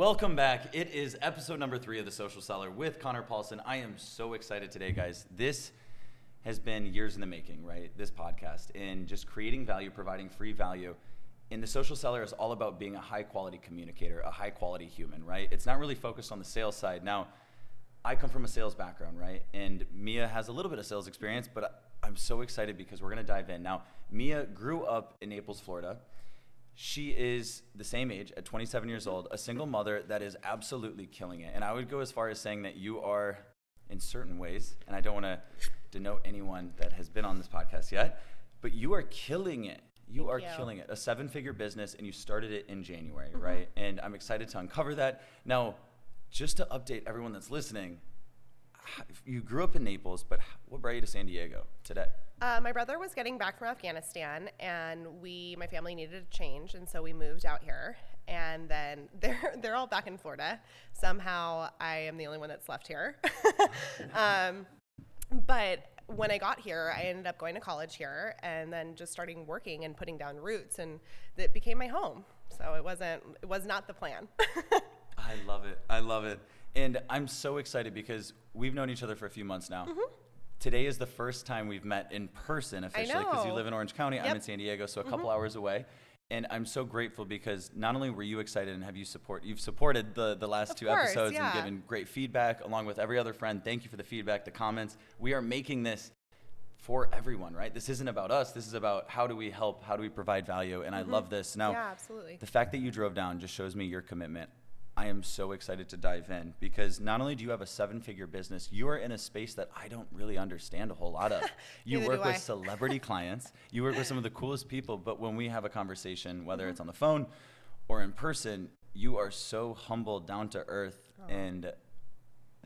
Welcome back. It is episode number three of The Social Seller with Conor Paulsen. I am so excited today, guys. This has been years in the making, right? This podcast and just creating value, providing free value. And The Social Seller is all about being a high quality communicator, a high quality human, right? It's not really focused on the sales side. Now, I come from a sales background, right? And Mia has a little bit of sales experience, but I'm so excited because we're going to dive in. Now, Mia grew up in Naples, Florida. She is the same age at 27 years old, a single mother that is absolutely killing it. And I would go as far as saying that you are, in certain ways, and I don't want to denote anyone that has been on this podcast yet, but you are killing it. You Thank are you. killing it. A seven figure business, and you started it in January, mm-hmm. right? And I'm excited to uncover that. Now, just to update everyone that's listening, you grew up in Naples, but what brought you to San Diego today? Uh, my brother was getting back from Afghanistan, and we, my family, needed a change, and so we moved out here. And then they're they're all back in Florida. Somehow, I am the only one that's left here. um, but when I got here, I ended up going to college here, and then just starting working and putting down roots, and that became my home. So it wasn't it was not the plan. I love it. I love it. And I'm so excited because we've known each other for a few months now. Today is the first time we've met in person officially because you live in Orange County. I'm in San Diego, so a couple mm-hmm. hours away. And I'm so grateful because not only were you excited and have you support you've supported the the last Of two course, episodes and given great feedback along with every other friend. Thank you for the feedback, the comments. We are making this for everyone, right? This isn't about us. This is about how do we help, how do we provide value, and I mm-hmm. love this. Now, Yeah, absolutely. the fact that you drove down just shows me your commitment. I am so excited to dive in because not only do you have a seven figure business, you are in a space that I don't really understand a whole lot of. You work with celebrity clients, you work with some of the coolest people, but when we have a conversation, whether Mm-hmm. it's on the phone or in person, you are so humble, down to earth, and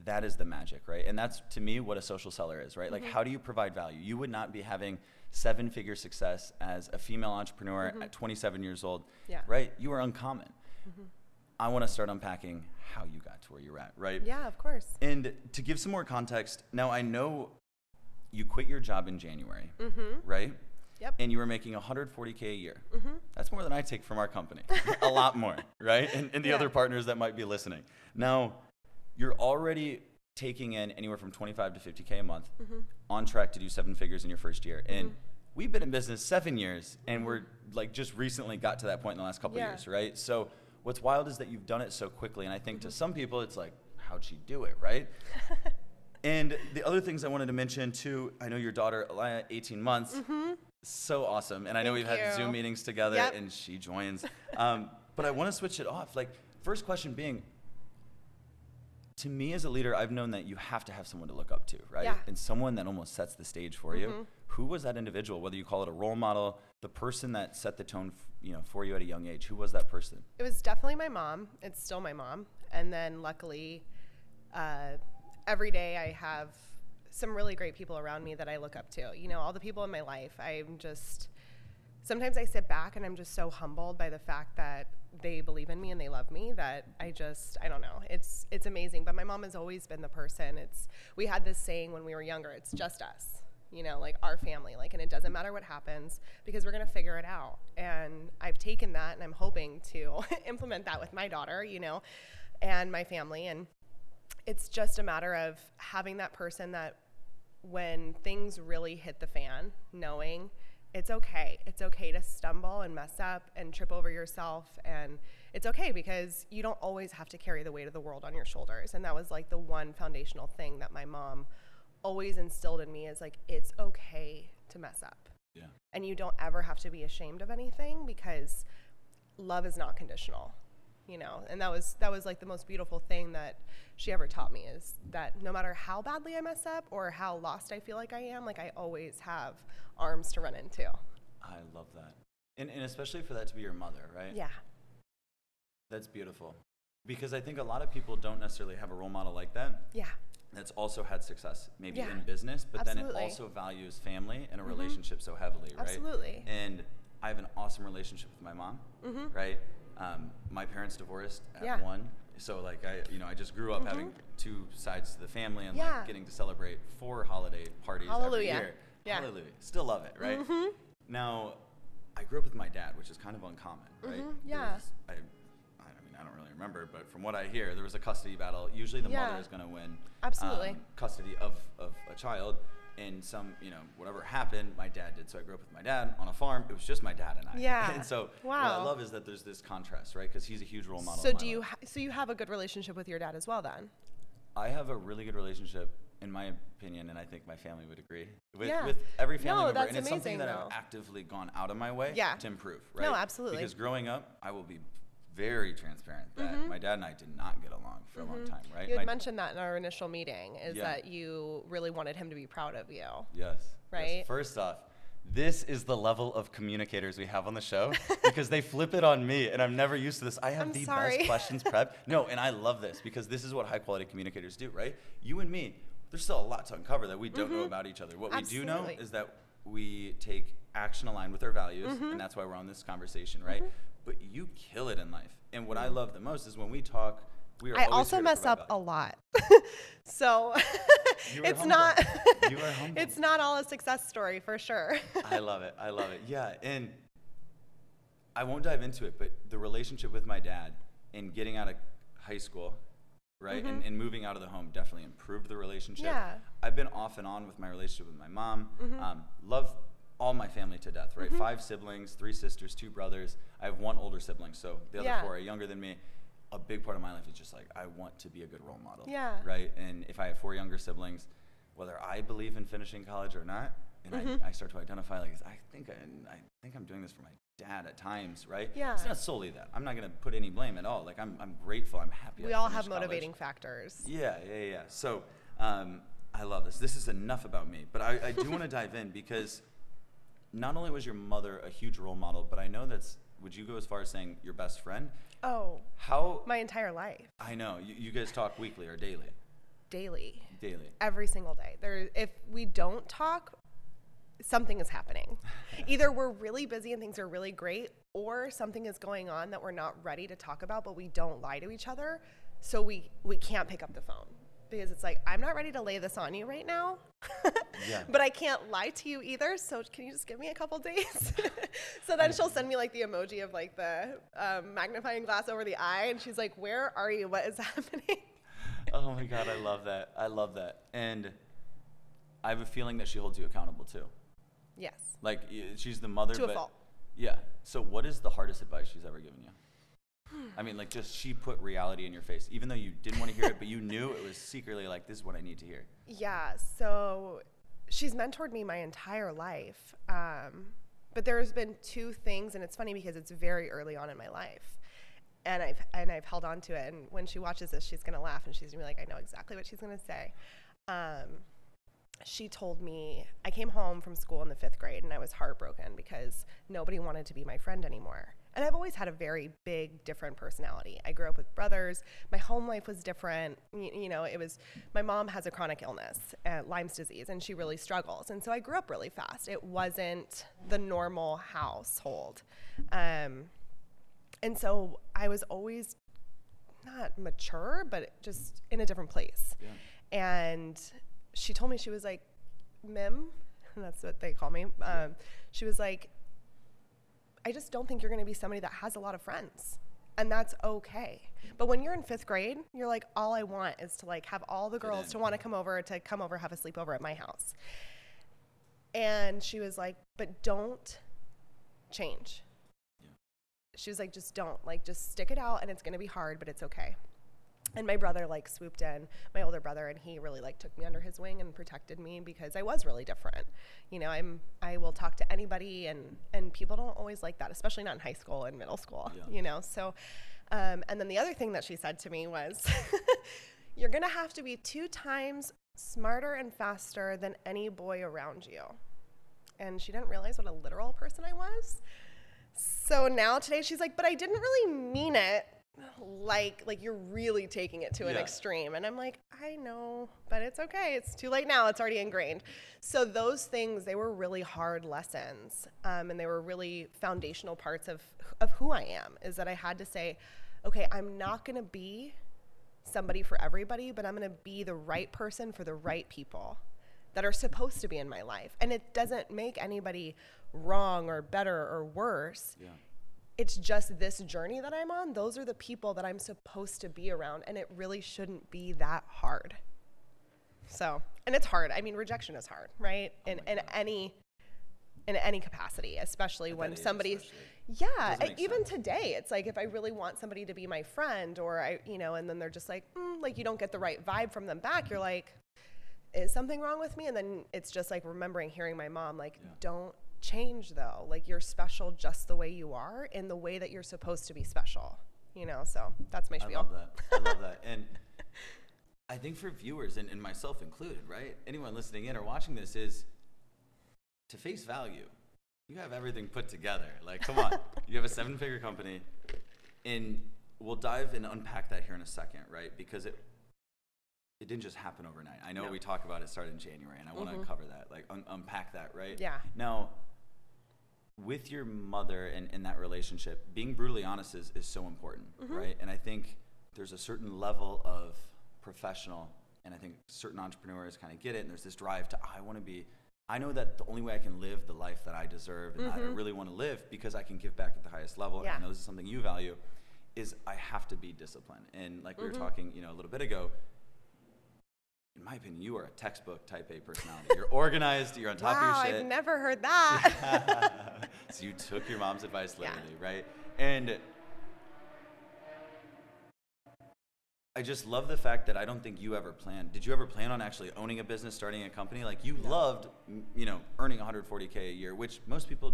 that is the magic, right? And that's to me what a social seller is, right? Mm-hmm. Like, how do you provide value? You would not be having seven figure success as a female entrepreneur at 27 years old, Mm-hmm. Yeah. right? You are uncommon. I want to start unpacking how you got to where you're at, right? yeah, of course. And to give some more context, now I know you quit your job in January, mm-hmm. right? Yep. And you were making 140K a year. Mm-hmm. That's more than I take from our company. a lot more, right? And, and the Yeah. other partners that might be listening. Now, you're already taking in anywhere from 25 to 50K a month, mm-hmm. on track to do seven figures in your first year. And we've been in business seven years, and we're like just recently got to that point in the last couple Yeah. years, right? So, what's wild is that you've done it so quickly. And I think to some people, it's like, how'd she do it, right? And the other things I wanted to mention too, I know your daughter, Alaya, 18 months, so awesome. And I know Mm-hmm. Thank we've had. Zoom meetings together Yep. and she joins. Um, but I want to switch it off. Like, first question being, to me as a leader, I've known that you have to have someone to look up to, right? Yeah. And someone that almost sets the stage for you. Who was that individual? Whether you call it a role model, the person that set the tone, f- you know, for you at a young age. Who was that person? It was definitely my mom. It's still my mom. And then luckily, uh, every day I have some really great people around me that I look up to. You know, all the people in my life. I'm just, sometimes I sit back and I'm just so humbled by the fact that they believe in me and they love me that I just, I don't know. It's, it's amazing. But my mom has always been the person. It's, we had this saying when we were younger, it's just us. You know, like our family, like, and it doesn't matter what happens because we're gonna figure it out. And I've taken that and I'm hoping to implement that with my daughter, you know, and my family. And it's just a matter of having that person that when things really hit the fan, knowing it's okay. It's okay to stumble and mess up and trip over yourself. And it's okay because you don't always have to carry the weight of the world on your shoulders. And that was like the one foundational thing that my mom always instilled in me is like, it's okay to mess up. Yeah. And you don't ever have to be ashamed of anything because love is not conditional you know and that was that was like the most beautiful thing that she ever taught me is that no matter how badly i mess up or how lost i feel like i am like i always have arms to run into I love that. And, and especially for that to be your mother, right? yeah That's beautiful. Because I think a lot of people don't necessarily have a role model like that yeah that's also had success, maybe Yeah. in business, but then it also values family and a relationship so heavily, right? Absolutely. And I have an awesome relationship with my mom, right? Um, my parents divorced at Mm-hmm. Yeah. Mm-hmm. one, so like I, you know, I just grew up having two sides to the family and Yeah. like getting to celebrate four holiday parties every Hallelujah. year. Yeah. Mm-hmm. Hallelujah. Still love it, right? Now, I grew up with my dad, which is kind of uncommon, right? Mhm, yeah. There's- I, I don't really remember, but from what I hear, there was a custody battle. Usually, the Yeah. mother is going to win. Absolutely. um, custody of of a child. And some, you know, whatever happened, my dad did. So I grew up with my dad on a farm. It was just my dad and I. Yeah. And so what I love is that there's this contrast, right? Because he's a huge role model. So do you ha- so you have a good relationship with your dad as well then? I have a really good relationship, in my opinion, and I think my family would agree with, Yeah. with every family No, member. that's and it's something that though. I've actively gone out of my way Yeah. to improve, right? No, absolutely. Because growing up, I will be very transparent that my dad and I did not get along for a long time, right? Mm-hmm. You had My- mentioned that in our initial meeting is Yeah. that you really wanted him to be proud of you. Yes. yes. Right? First off, this is the level of communicators we have on the show because they flip it on me, and I'm never used to this. I have I'm the sorry. best questions prepped. No, and I love this because this is what high quality communicators do, right? You and me, there's still a lot to uncover that we don't know about each other. What we do know Mm-hmm. Is that we take action aligned with our values, Mm-hmm. and that's why we're on this conversation, right? But you kill it in life. And what I love the most is when we talk, we are Mm-hmm. I always also here mess up value. a lot. so it's humble. not You are humble. it's not all a success story for sure. I love it. I love it. Yeah, and I won't dive into it, but the relationship with my dad and getting out of high school, right, and, and moving out of the home definitely improved the relationship. Mm-hmm. Yeah. I've been off and on with my relationship with my mom. Mm-hmm. Um, love all my family to death, right? Five siblings, three sisters, two brothers. I have one older sibling, so the other Yeah. four are younger than me. A big part of my life is just like I want to be a good role model. Yeah. Right. And if I have four younger siblings, whether I believe in finishing college or not, and Mm-hmm. I, I start to identify like I think I, I think I'm doing this for my dad at times, right? Yeah. It's not solely that. I'm not gonna put any blame at all. Like I'm I'm grateful. I'm happy. we I all have college. motivating factors. Yeah, yeah, yeah. So um, I love this. This is enough about me, but I, I do want to dive in because not only was your mother a huge role model, but I know that's. Would you go as far as saying your best friend? Oh, How? my entire life, I know you, you guys talk weekly or daily. daily, Daily. every single day. There if we don't talk, something is happening. Either we're really busy and things are really great or something is going on that we're not ready to talk about but we don't lie to each other. So we we can't pick up the phone because it's like I'm not ready to lay this on you right now. Yeah. But I can't lie to you either. So can you just give me a couple days? so then she'll send me like the emoji of like the um, magnifying glass over the eye, and she's like, "Where are you? What is happening?" Oh my god, I love that. I love that. And I have a feeling that she holds you accountable too. yes. Like she's the mother, To a but fault. yeah. So what is the hardest advice she's ever given you? I mean, like just she put reality in your face, even though you didn't want to hear it, but you knew it was secretly like this is what I need to hear. Yeah, so she's mentored me my entire life. Um, but there's been two things, and it's funny because it's very early on in my life. And I've and I've held on to it. And when she watches this, she's gonna laugh and she's gonna be like, I know exactly what she's gonna say. Um, she told me I came home from school in the fifth grade and I was heartbroken because nobody wanted to be my friend anymore. And I've always had a very big, different personality. I grew up with brothers. My home life was different. You, you know, it was my mom has a chronic illness, uh, Lyme's disease, and she really struggles. And so I grew up really fast. It wasn't the normal household. Um, and so I was always not mature, but just in a different place. Yeah. And she told me she was like, Mim, that's what they call me. Um, she was like, I just don't think you're going to be somebody that has a lot of friends. And that's okay. But when you're in fifth grade, you're like, all I want is to like have all the girls to want to come over to come over have a sleepover at my house. And she was like, but don't change. Yeah. She was like, just don't like just stick it out and it's gonna be hard, but it's okay. And my brother like swooped in, my older brother, and he really like took me under his wing and protected me because I was really different. You know, I'm I will talk to anybody and and people don't always like that, especially not in high school and middle school. Yeah. You know, so um, and then the other thing that she said to me was, "You're gonna have to be two times smarter and faster than any boy around you." And she didn't realize what a literal person I was. So now today she's like, "But I didn't really mean it." Like, like you're really taking it to an Yeah. extreme, and I'm like, I know, but it's okay. It's too late now. It's already ingrained. So those things, they were really hard lessons, um, and they were really foundational parts of of who I am. Is that I had to say, okay, I'm not gonna be somebody for everybody, but I'm going to be the right person for the right people that are supposed to be in my life. And it doesn't make anybody wrong or better or worse. Yeah. It's just this journey that I'm on. Those are the people that I'm supposed to be around, and it really shouldn't be that hard. So, and it's hard. I mean, rejection is hard, right? in in any in any capacity, especially At when somebody's especially. yeah, even sense. today, it's like if I really want somebody to be my friend, or I, you know, and then they're just like, mm, like you don't get the right vibe from them back. You're like, is something wrong with me? And then it's just like remembering hearing my mom, like, Yeah. don't change though. Like you're special just the way you are, in the way that you're supposed to be special. You know, so that's my spiel. I love that. I love that. And I think for viewers and, and myself included, right? Anyone listening in or watching this is to face value. You have everything put together. Like, come on. you have a seven figure company. And we'll dive and unpack that here in a second, right? Because it it didn't just happen overnight. I know No. we talk about it started in January, and I want to mm-hmm. cover that, like un- unpack that, right? Yeah. Now, with your mother and, in that relationship, being brutally honest is, is so important, Mm-hmm. right? And I think there's a certain level of professional, and I think certain entrepreneurs kind of get it, and there's this drive to, I want to be, I know that the only way I can live the life that I deserve and that I really want to live because I can give back at the highest level, and I Mm-hmm. Know this is something you value, is I have to be disciplined. And like we were Mm-hmm. talking, you know, a little bit ago, in my opinion, you are a textbook type A personality. You're organized, you're on top wow, of your shit. I've never heard that. so you took your mom's advice Yeah. literally, right? And I just love the fact that I don't think you ever planned. Did you ever plan on actually owning a business, starting a company? Like you loved, you know, earning 140k a year, which most people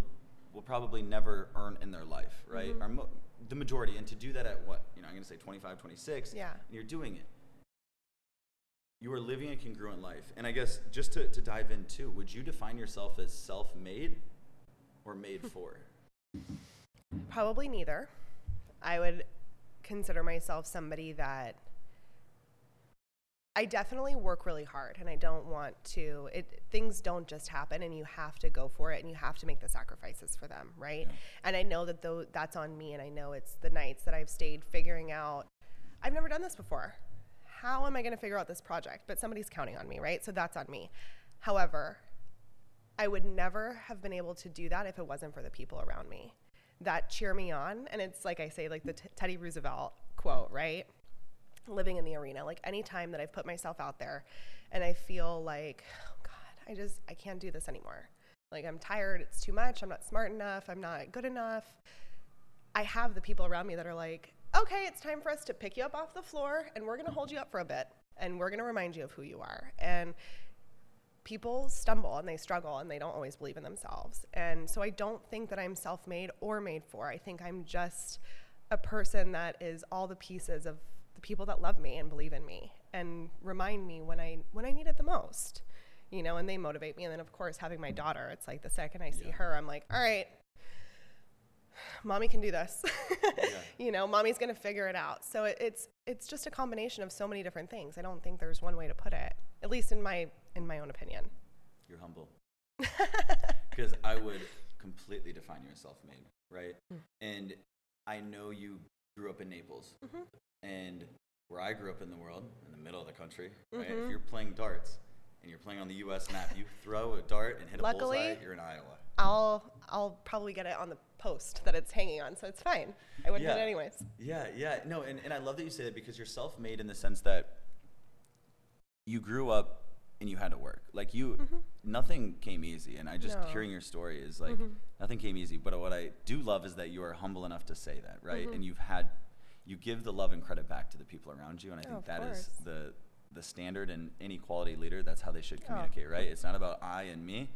will probably never earn in their life, right? Mm-hmm. Or mo- the majority. And to do that at what? You know, I'm going to say 25, 26. Yeah. And you're doing it. You are living a congruent life. And I guess just to, to dive in too, would you define yourself as self-made or made hmm. for? Probably neither. I would consider myself somebody that I definitely work really hard and I don't want to it things don't just happen and you have to go for it and you have to make the sacrifices for them, right? Yeah. And I know that though that's on me and I know it's the nights that I've stayed figuring out I've never done this before. How am I going to figure out this project? But somebody's counting on me, right? So that's on me. However, I would never have been able to do that if it wasn't for the people around me that cheer me on. And it's like I say, like the t- Teddy Roosevelt quote, right? Living in the arena. Like any time that I've put myself out there and I feel like, oh God, I just, I can't do this anymore. Like I'm tired. It's too much. I'm not smart enough. I'm not good enough. I have the people around me that are like, okay, it's time for us to pick you up off the floor and we're going to hold you up for a bit and we're going to remind you of who you are. And people stumble and they struggle and they don't always believe in themselves. And so I don't think that I'm self made or made for. I think I'm just a person that is all the pieces of the people that love me and believe in me and remind me when I when I need it the most. You know, and they motivate me. And then of course having my daughter, it's like the second I see Yeah. her, I'm like, all right, mommy can do this. You know, mommy's gonna figure it out. So it, it's it's just a combination of so many different things. I don't think there's one way to put it, at least in my in my own opinion. You're humble. Because I would completely define you as self-made, right? Mm. And I know you grew up in Naples, Mhm. and where I grew up in the world, in the middle of the country, right? If you're playing darts and you're playing on the U.S. map, you throw a dart and hit a bullseye, you're in Iowa. I'll I'll probably get it on the post that it's hanging on, so it's fine. I wouldn't hit Yeah. it anyways. Yeah, yeah. No, and, and I love that you say that because you're self made in the sense that you grew up and you had to work. Like you, nothing came easy. And I just Mm-hmm. No. hearing your story is like nothing came easy. But what I do love is that you are humble enough to say that, right? Mm-hmm. And you've had, you give the love and credit back to the people around you. And I Oh, think of that is course. the the standard in any quality leader. That's how they should Oh. communicate, right? It's not about I and me.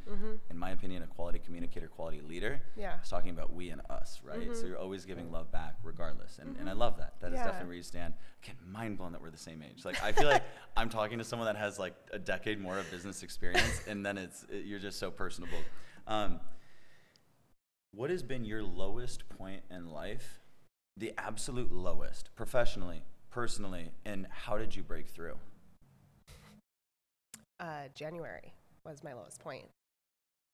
In my opinion, a quality communicator, quality leader Mm-hmm. Yeah. is talking about we and us, right? So you're always giving love back regardless. And, and I love that. That is Yeah. definitely where you stand. Again, mind blown that we're the same age. Like, I feel like I'm talking to someone that has like a decade more of business experience, and then it's, it, you're just so personable. Um, what has been your lowest point in life? The absolute lowest, professionally, personally, and how did you break through? Uh, January was my lowest point.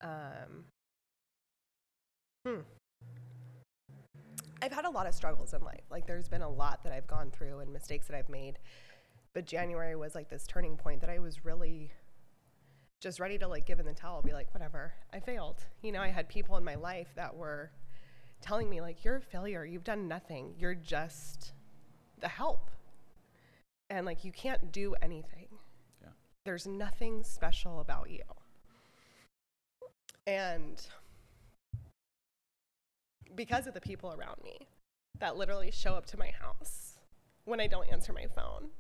Um, hmm. I've had a lot of struggles in life. Like, there's been a lot that I've gone through and mistakes that I've made. But January was like this turning point that I was really just ready to like give in the towel, be like, whatever, I failed. You know, I had people in my life that were telling me like you're a failure you've done nothing you're just the help and like you can't do anything. There's nothing special about you and because of the people around me that literally show up to my house when I don't answer my phone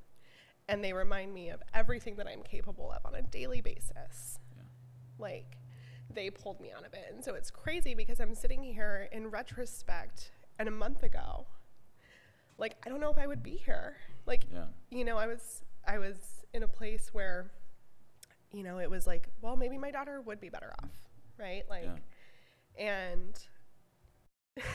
and they remind me of everything that I'm capable of on a daily basis. Yeah. Like they pulled me out of it. And so it's crazy because I'm sitting here in retrospect and a month ago like I don't know if I would be here. Like Yeah. you know, I was I was in a place where you know, it was like, well, maybe my daughter would be better off, right? Like Yeah. and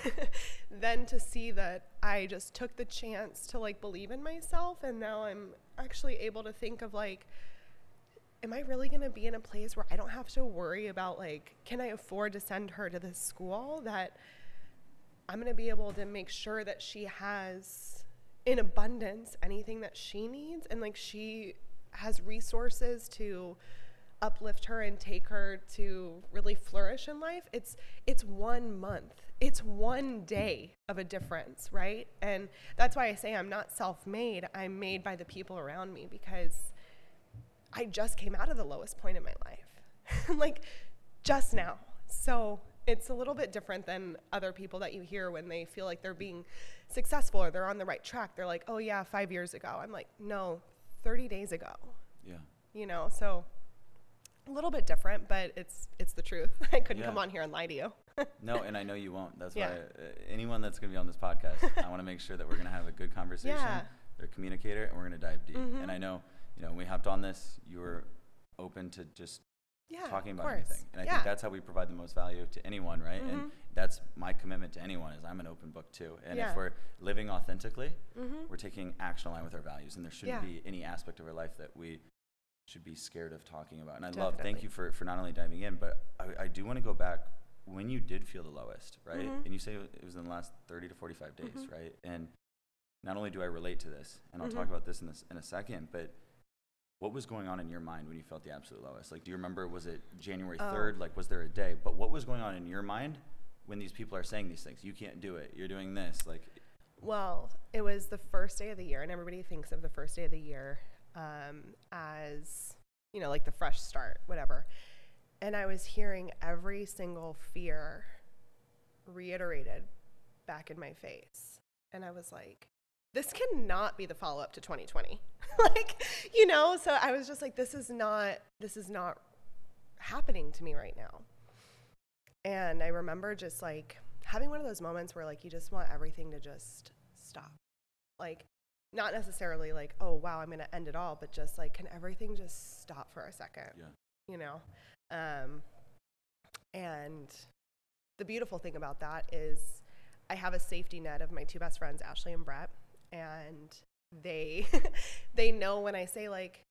then to see that I just took the chance to like believe in myself and now I'm actually able to think of like am I really going to be in a place where I don't have to worry about like can I afford to send her to this school that I'm going to be able to make sure that she has in abundance anything that she needs and like she has resources to uplift her and take her to really flourish in life. It's it's one month. It's one day of a difference right? And that's why i say i'm not self-made. I'm made by the people around me because i just came out of the lowest point in my life. Like just now. So it's a little bit different than other people that you hear when they feel like they're being successful or they're on the right track they're like oh yeah five years ago i'm like no 30 days ago Yeah. you know so a little bit different but it's it's the truth i couldn't Yeah. come on here and lie to you No, and I know you won't. That's Yeah. why uh, anyone that's going to be on this podcast, I want to make sure that we're going to have a good conversation. Yeah. They're a communicator, and we're going to dive deep. Mhm. And I know, you know, when we hopped on this, you were open to just yeah talking about anything. And I yeah. think that's how we provide the most value to anyone, right? And Mhm. that's my commitment to anyone is I'm an open book too. And Yeah. if we're living authentically, Mhm. we're taking action aligned with our values, and there shouldn't be any aspect of our life that we should be scared of talking about. And I love, thank you for, for not only diving in, but I, I do want to go back when you did feel the lowest, right? Mhm. And you say it was in the last 30 to 45 days, Mhm. right? And not only do I relate to this, and I'll talk Mhm. about this in, this in a second, but what was going on in your mind when you felt the absolute lowest? Like, do you remember, was it January Oh. 3rd? Like, was there a day? But what was going on in your mind when these people are saying these things? You can't do it. You're doing this. Like, Well, it was the first day of the year, and everybody thinks of the first day of the year um, as, you know, like the fresh start, whatever. And I was hearing every single fear reiterated back in my face. And I was like, this cannot be the follow up to 2020. like, you know, so I was just like, this is not, this is not happening to me right now. And I remember just like having one of those moments where like you just want everything to just stop. Like not necessarily like, oh wow, I'm gonna end it all, but just like can everything just stop for a second? yeah. You know? Um and the beautiful thing about that is I have a safety net of my two best friends, Ashley and Brett, and they they know when I say like,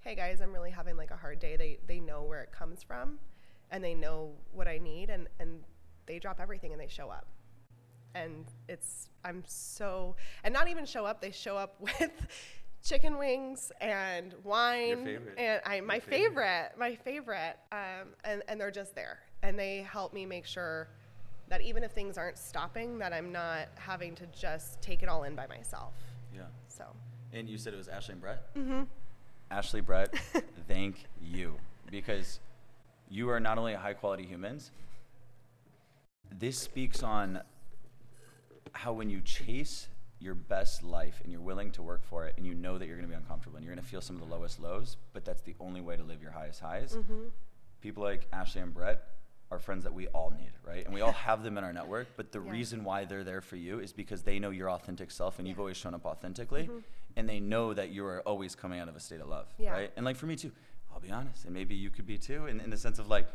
hey guys, I'm really having like a hard day, they they know where it comes from and they know what I need and and they drop everything and they show up. And it's I'm so and not even show up, they show up with chicken wings and wine favorite. and I my favorite, favorite. my favorite um and and they're just there and they help me make sure that even if things aren't stopping that I'm not having to just take it all in by myself. Yeah. So, And you said it was Ashley and Brett? mhm. Ashley Brett, thank you because you are not only high quality humans. This speaks on how when you chase your best life and you're willing to work for it and you know that you're going to be uncomfortable and you're going to feel some of the lowest lows, but that's the only way to live your highest highs. Mhm. People like Ashley and Brett are friends that we all need, right? And we all have them in our network, but the Yeah. reason why they're there for you is because they know your authentic self and you've always shown up authentically Mhm. and they know that you are always coming out of a state of love, Yeah. right? And like for me too, I'll be honest, and maybe you could be too, in, in the sense of like,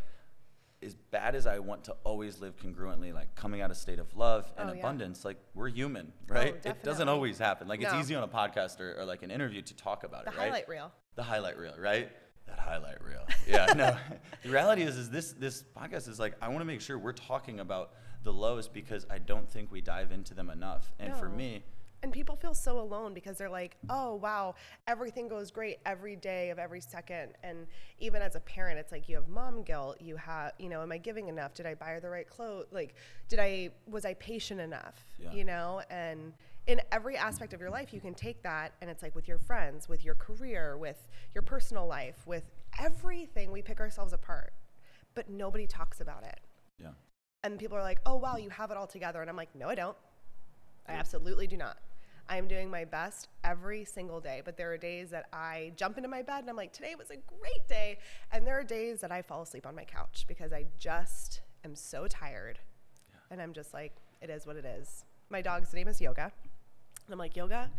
as bad as I want to always live congruently, like coming out of a state of love and Oh, yeah. abundance, like we're human, right? it doesn't always happen. Like it's easy on a podcast or, or like an interview to talk about The it, right? highlight reel. the highlight reel, right? That highlight reel. Yeah, no. the reality is, is this this podcast is like I want to make sure we're talking about the lows because I don't think we dive into them enough. And for me, And And people feel so alone because they're like, oh, wow, everything goes great every day of every second. And even as a parent, it's like you have mom guilt. You have, you know, am I giving enough? Did I buy her the right clothes? Like, did I, was I patient enough? Yeah. You know? And in every aspect of your life, you can take that and it's like with your friends, with your career, with your personal life, with everything, we pick ourselves apart. But nobody talks about it. Yeah. And people are like, oh, wow, you have it all together. And I'm like, no, I don't. I absolutely do not. I am doing my best every single day, but there are days that I jump into my bed and I'm like, today was a great day. And there are days that I fall asleep on my couch because I just am so tired. And I'm just like, it is what it is. My dog's name is Yoga. And I'm like, Yoga,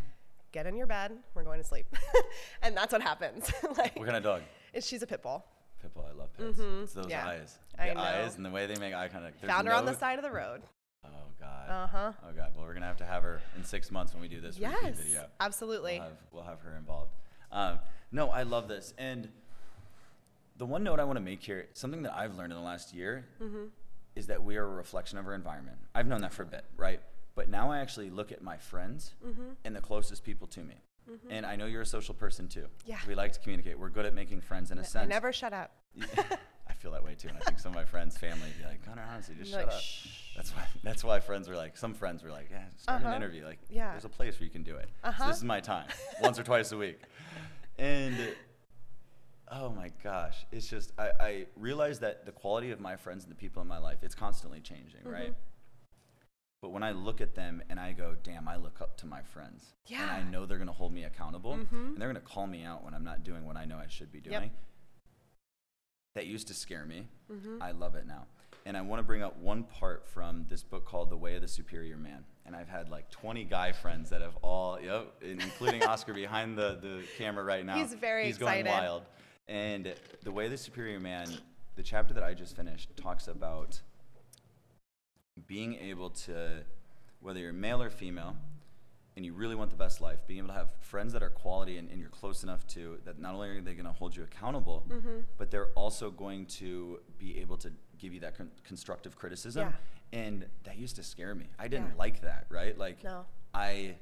get in your bed. We're going to sleep. and that's what happens. like, What kind of dog? she's a pit bull. Pitbull. I love pits. It's those Yeah. eyes. I The know. eyes and the way they make eye contact. There's Found her on the side of the road. Oh God. Uh huh. Oh God. Well, we're gonna have to have her in six months when we do this Yes, video. absolutely. We'll have, we'll have her involved. Um, no, I love this. And the one note I want to make here, something that I've learned in the last year, Mm-hmm. is that we are a reflection of our environment. I've known that for a bit, right? But now I actually look at my friends Mm-hmm. and the closest people to me. And I know you're a social person too. Yeah. We like to communicate. We're good at making friends in a I sense. never shut up. I feel that way too, and I think some of my friends' family be like, Conor, honestly, just You're shut like, up. "Shh." That's why. That's why friends were like, some friends were like, yeah, start Uh-huh. an interview. Like, Yeah. there's a place where you can do it. Uh-huh. this is my time, once or twice a week, and oh my gosh, it's just I, I realize that the quality of my friends and the people in my life, it's constantly changing, Mm-hmm. right? But when I look at them and I go, damn, I look up to my friends. And I know they're going to hold me accountable Mhm. and they're going to call me out when I'm not doing what I know I should be Yep. doing. That used to scare me. Mm-hmm. I love it now. And I want to bring up one part from this book called The Way of the Superior Man. And I've had like 20 guy friends that have all, yep, including Oscar behind the, the camera right now. He's very He's excited. going wild. And The Way of the Superior Man, the chapter that I just finished, talks about being able to, whether you're male or female, and you really want the best life, being able to have friends that are quality and, and you're close enough to that not only are they going to hold you accountable, Mm-hmm. but they're also going to be able to give you that con- constructive criticism. And that used to scare me. I didn't Yeah. like that, right? Like, No. I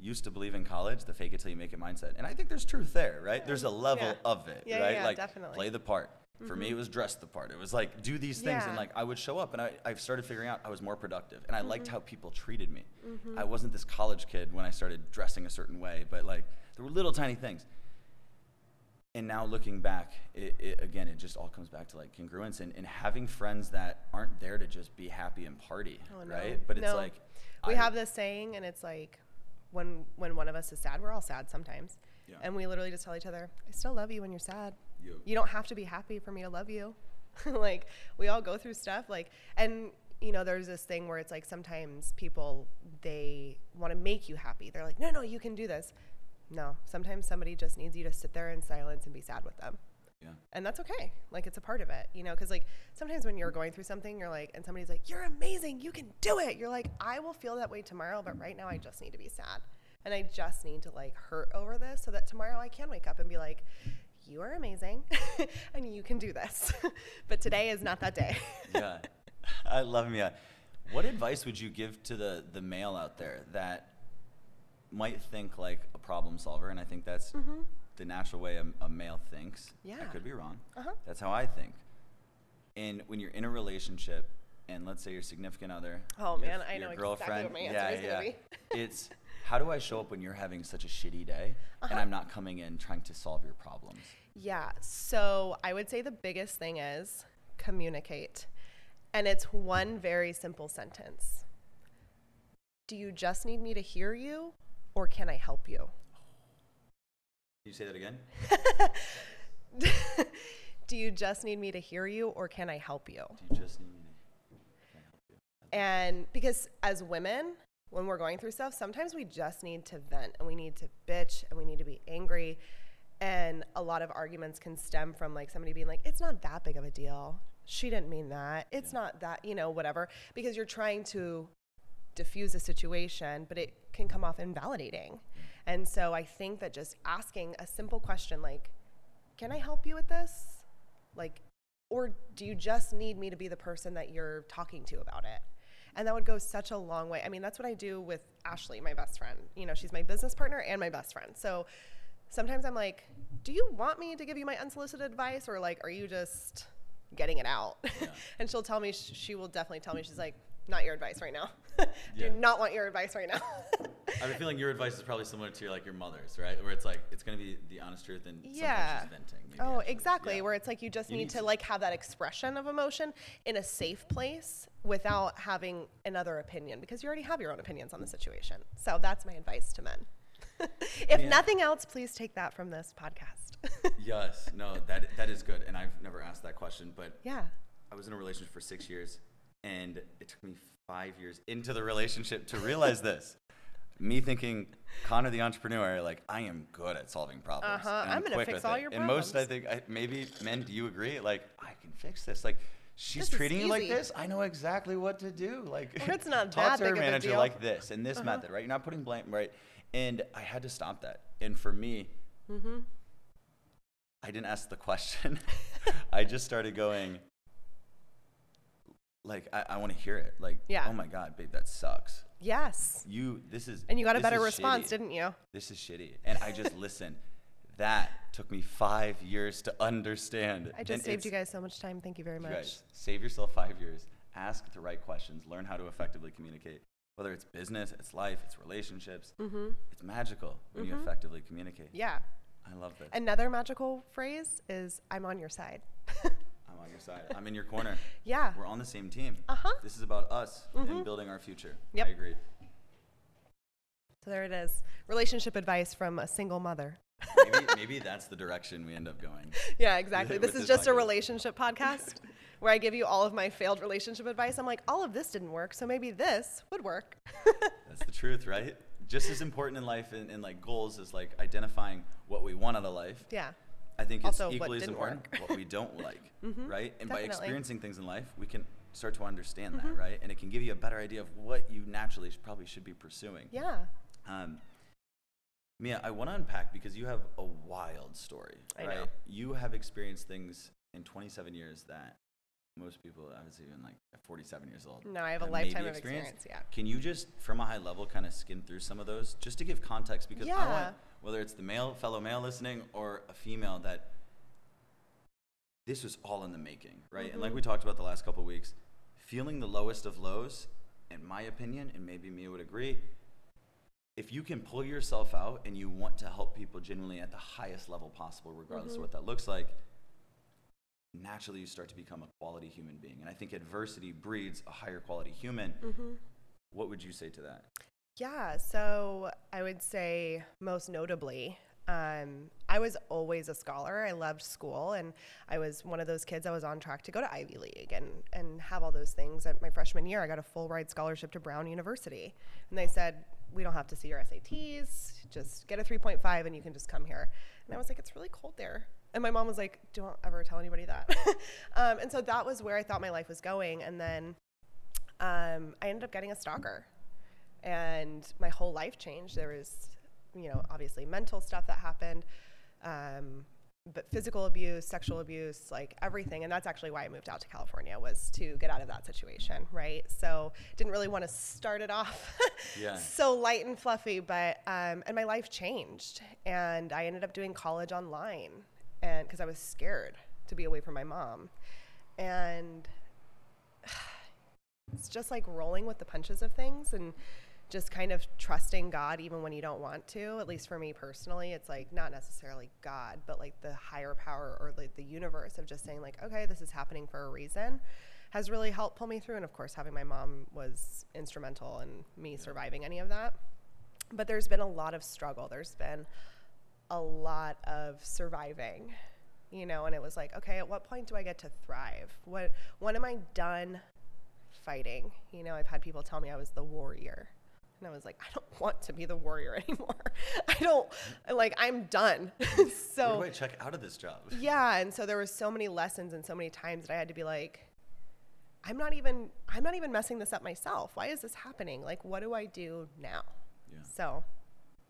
used to believe in college the fake it till you make it mindset. And I think there's truth there, right? There's a level Yeah. of it, Yeah, yeah, right? yeah, like, definitely. play the part. For me, it was dress the part. It was like do these things, and like I would show up, and I, I started figuring out I was more productive, and I liked Mm-hmm. how people treated me. I wasn't this college kid when I started dressing a certain way, but like there were little tiny things. And now looking back, it, it, again, it just all comes back to like congruence and, and having friends that aren't there to just be happy and party, Oh, no. right? But it's No. like we I- have this saying, and it's like, when when one of us is sad, we're all sad sometimes, Yeah. and we literally just tell each other, "I still love you when you're sad. You- You don't have to be happy for me to love you." like we all go through stuff, like, and you know, there's this thing where it's like sometimes people they want to make you happy. They're like, "No, no, you can do this." No, sometimes somebody just needs you to sit there in silence and be sad with them yeah. and that's okay like it's a part of it you know because like sometimes when you're going through something you're like and somebody's like you're amazing you can do it you're like i will feel that way tomorrow but right now i just need to be sad and i just need to like hurt over this so that tomorrow i can wake up and be like you are amazing and you can do this but today is not that day yeah, I love Mia. What advice would you give to the the male out there that might think like a problem solver? And I think that's the natural way a, a male thinks. I Mm-hmm. Yeah. could be wrong. Uh-huh. That's how I think. And when you're in a relationship, and let's say your significant other, Oh, your- man, I your know exactly girlfriend, what my answer yeah, is gonna yeah, be. it's how do I show up when you're having such a shitty day, Uh-huh. and I'm not coming in trying to solve your problems. Yeah. So I would say the biggest thing is communicate. And it's one very simple sentence Do you just need me to hear you, or can I help you? Can you say that again? Do you just need me to hear you, or can I help you? Do you just need me to? Can I help you? And because as women, when we're going through stuff, sometimes we just need to vent and we need to bitch and we need to be angry. And a lot of arguments can stem from like somebody being like, it's not that big of a deal. She didn't mean that. It's not that, you know, whatever. Because you're trying to diffuse a situation, but it can come off invalidating. And so I think that just asking a simple question like, can I help you with this? Like, or do you just need me to be the person that you're talking to about it? And that would go such a long way. I mean, that's what I do with Ashley, my best friend. You know, she's my business partner and my best friend. So sometimes I'm like, do you want me to give you my unsolicited advice or like, are you just getting it out? Yeah. and she'll tell me, she will definitely tell me, she's like, not your advice right now. do Yeah. not want your advice right now. I have a feeling your advice is probably similar to your, like your mother's, right? Where it's like it's gonna be the honest truth and yeah. sometimes venting. Oh, actually. exactly. Yeah. Where it's like you just You need, need to, to- like have that expression of emotion in a safe place without having another opinion because you already have your own opinions on the situation. So that's my advice to men. if Yeah. nothing else, please take that from this podcast. Yes, no, that that is good, and I've never asked that question, but yeah. I was in a relationship for six years, and it took me five years into the relationship to realize this. Me thinking, Conor the entrepreneur, like I am good at solving problems. Uh-huh, and I'm gonna fix all it." your problems. And most, I think, I, maybe men, do you agree? Like I can fix this. Like she's This treating you like this. I know exactly what to do. Like Or it's not talk that to her big of a manager like this and this method, right? You're not putting blame, right? And I had to stop that. And for me, Mm-hmm. I didn't ask the question. I just started going, like, I, I want to hear it. Like, Yeah. oh my God, babe, that sucks. Yes. You, this is. And you got a better response, shitty. didn't you? This is shitty. And I just listen. That took me five years to understand. I just And saved you guys so much time. Thank you very you much. guys, save yourself five years. Ask the right questions. Learn how to effectively communicate. Whether it's business, it's life, it's relationships. Mm-hmm. It's magical when you Mhm. effectively communicate. Yeah. I love this. Another magical phrase is I'm on your side. I'm on your side. I'm in your corner. yeah. We're on the same team. Uh-huh. This is about us and Mhm. building our future. Yep. I agree. So there it is. Relationship advice from a single mother. Maybe, maybe that's the direction we end up going. Yeah, exactly. This is this just a relationship podcast where I give you all of my failed relationship advice. I'm like, all of this didn't work, so maybe this would work. That's the truth, right? Just as important in life and, and like goals is like identifying what we want out of life. yeah. I think it's Also, equally as important work. what we don't like, Mhm, right? And by experiencing things in life, we can start to understand Mhm. that, right? And it can give you a better idea of what you naturally sh- probably should be pursuing. Yeah. Um, Mia, I want to unpack because you have a wild story, I right? know. You have experienced things in 27 years that most people, I was even like 47 years old. No, I have a lifetime of experience. Yeah. Can you just, from a high level, kind of skim through some of those, just to give context? Because I want, whether it's the male, fellow male listening, or a female, that this was all in the making, right? And like Mhm. we talked about the last couple of weeks, feeling the lowest of lows, in my opinion, and maybe Mia would agree, if you can pull yourself out and you want to help people genuinely at the highest level possible, regardless Mhm. of what that looks like, naturally you start to become a quality human being. And I think adversity breeds a higher quality human. Mm-hmm. What would you say to that? Yeah, so I would say most notably, um, I was always a scholar. I loved school, and I was one of those kids. I was on track to go to Ivy League and and have all those things. At my freshman year, I got a full ride scholarship to Brown University, and they said we don't have to see your SATs. Just get a 3.5, and you can just come here. And I was like, it's really cold there. And my mom was like, don't ever tell anybody that. um, and so that was where I thought my life was going. And then um, I ended up getting a stalker and my whole life changed. There was, you know, obviously mental stuff that happened, um, but physical abuse, sexual abuse, like everything. And that's actually why I moved out to California was to get out of that situation, right? So didn't really want to start it off Yeah. so light and fluffy, but um, and my life changed, and I ended up doing college online, and because I was scared to be away from my mom, and it's just like rolling with the punches of things and just kind of trusting God even when you don't want to. At least for me personally, it's like not necessarily God, but like the higher power or like the universe of just saying like, okay, this is happening for a reason has really helped pull me through. And of course, having my mom was instrumental in me surviving any of that. But there's been a lot of struggle. There's been a lot of surviving, you know, and it was like, okay, at what point do I get to thrive? What when am I done fighting? You know, I've had people tell me I was the warrior. And I was like, I don't want to be the warrior anymore. I don't like I'm done. so Where do I check out of this job? yeah, and so there were so many lessons and so many times that I had to be like, I'm not even I'm not even messing this up myself. Why is this happening? Like, what do I do now? Yeah. So,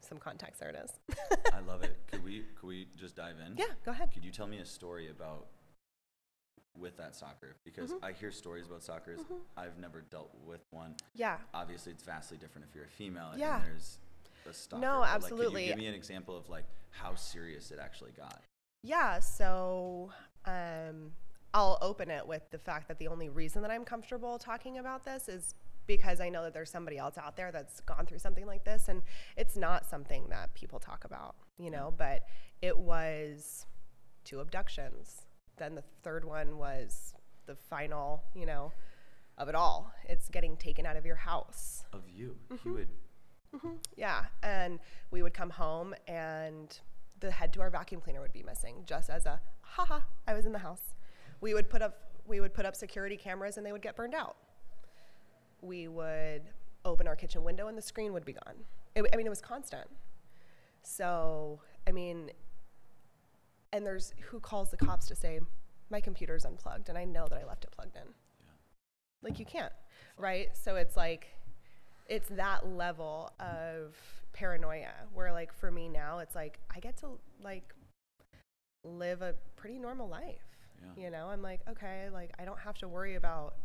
some context there it is. I love it. Could we could we just dive in? yeah, go ahead. Could you tell me a story about with that soccer because Mm-hmm. I hear stories about soccer. I've never dealt with one. Yeah. Obviously, it's vastly different if you're a female Yeah. and there's a stalker. No, like, absolutely. Can you give me an example of like how serious it actually got? Yeah, so um, I'll open it with the fact that the only reason that I'm comfortable talking about this is because I know that there's somebody else out there that's gone through something like this, and it's not something that people talk about, you know. But it was two abductions. Then the third one was the final, you know, of it all. It's getting taken out of your house. Of you, Mm-hmm. you would. Yeah, and we would come home and the head to our vacuum cleaner would be missing, just as a haha, I was in the house. We would put up we would put up security cameras and they would get burned out. We would open our kitchen window and the screen would be gone. It, I mean, it was constant. So, I mean, and there's who calls the cops to say my computer's unplugged and I know that I left it plugged in. Yeah. Like you can't, right? So it's like it's that level of paranoia where like for me now it's like I get to like live a pretty normal life. Yeah. You know, I'm like, okay, like I don't have to worry about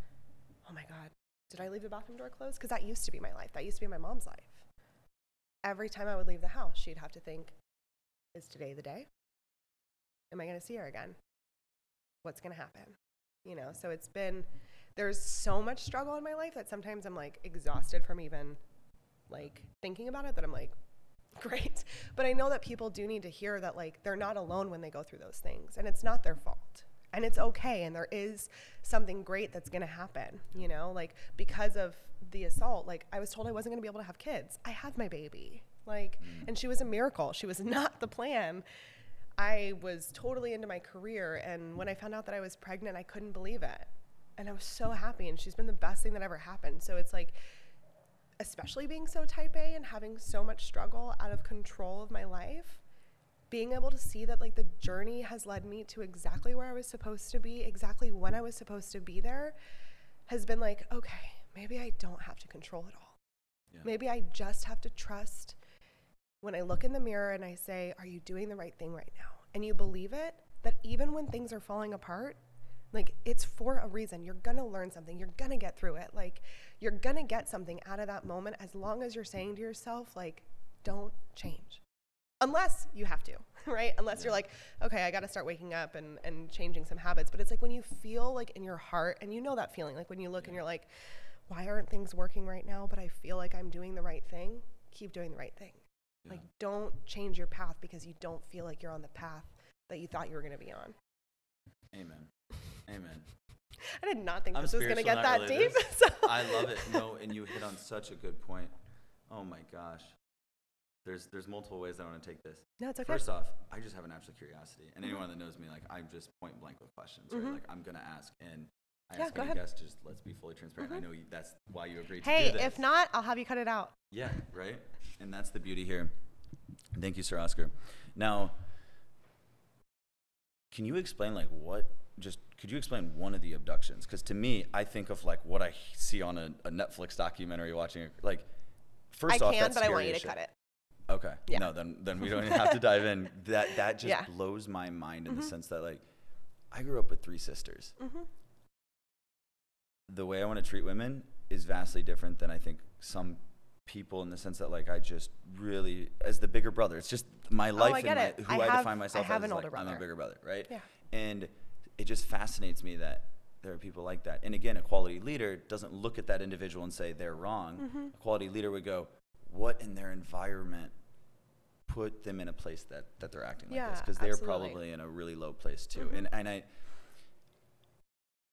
oh my god, did I leave the bathroom door closed? Cuz that used to be my life. That used to be my mom's life. Every time I would leave the house, she'd have to think is today the day? Am I going to see her again? What's going to happen? You know, so it's been there's so much struggle in my life that sometimes I'm like exhausted from even like thinking about it that I'm like great. But I know that people do need to hear that like they're not alone when they go through those things and it's not their fault. And it's okay and there is something great that's going to happen, you know? Like because of the assault, like I was told I wasn't going to be able to have kids. I have my baby. Like mm. and she was a miracle. She was not the plan. I was totally into my career and when I found out that I was pregnant, I couldn't believe it. And I was so happy and she's been the best thing that ever happened. So it's like especially being so type A and having so much struggle out of control of my life, being able to see that like the journey has led me to exactly where I was supposed to be, exactly when I was supposed to be there, has been like, okay, maybe I don't have to control it all. Yeah. Maybe I just have to trust when I look in the mirror and I say, Are you doing the right thing right now? And you believe it, that even when things are falling apart, like it's for a reason. You're gonna learn something. You're gonna get through it. Like you're gonna get something out of that moment as long as you're saying to yourself, like, don't change. Unless you have to, right? Unless you're like, okay, I gotta start waking up and, and changing some habits. But it's like when you feel like in your heart, and you know that feeling, like when you look and you're like, why aren't things working right now? But I feel like I'm doing the right thing. Keep doing the right thing. Yeah. Like, don't change your path because you don't feel like you're on the path that you thought you were gonna be on. Amen. Amen. I did not think I'm this was going to get that deep. So. I love it. No, and you hit on such a good point. Oh my gosh. There's there's multiple ways I want to take this. No, it's okay. First off, I just have an absolute curiosity, and anyone that knows me, like I'm just point blank with questions. Right? Mhm. Like I'm gonna ask, and I Yeah, ask go ahead. Just let's be fully transparent. I Mhm. know you, that's why you agreed hey, to do this. if not, I'll have you cut it out. Yeah, right? And that's the beauty here. Thank you, Sir Oscar. Now, can you explain, like, what, just, could you explain one of the abductions? Because to me, I think of, like, what I see on a, a Netflix documentary watching, it. like, first I off, can, that's but I want scary you to as shit. cut it. Okay. Yeah. No, then then we don't even have to dive in. That that just Yeah. blows my mind in the sense that like I grew up with three sisters. The way I want to treat women is vastly different than I think some people in the sense that like I just really as the bigger brother. It's just my life Oh, I and get my, it. who I I, have- define myself I have as. an older like, I'm a bigger brother, right? Yeah. And it just fascinates me that there are people like that. And again, a quality leader doesn't look at that individual and say they're wrong. Mm-hmm. A quality leader would go, what in their environment put them in a place that, that they're acting like this? Because they're probably in a really low place too. Mhm. And and I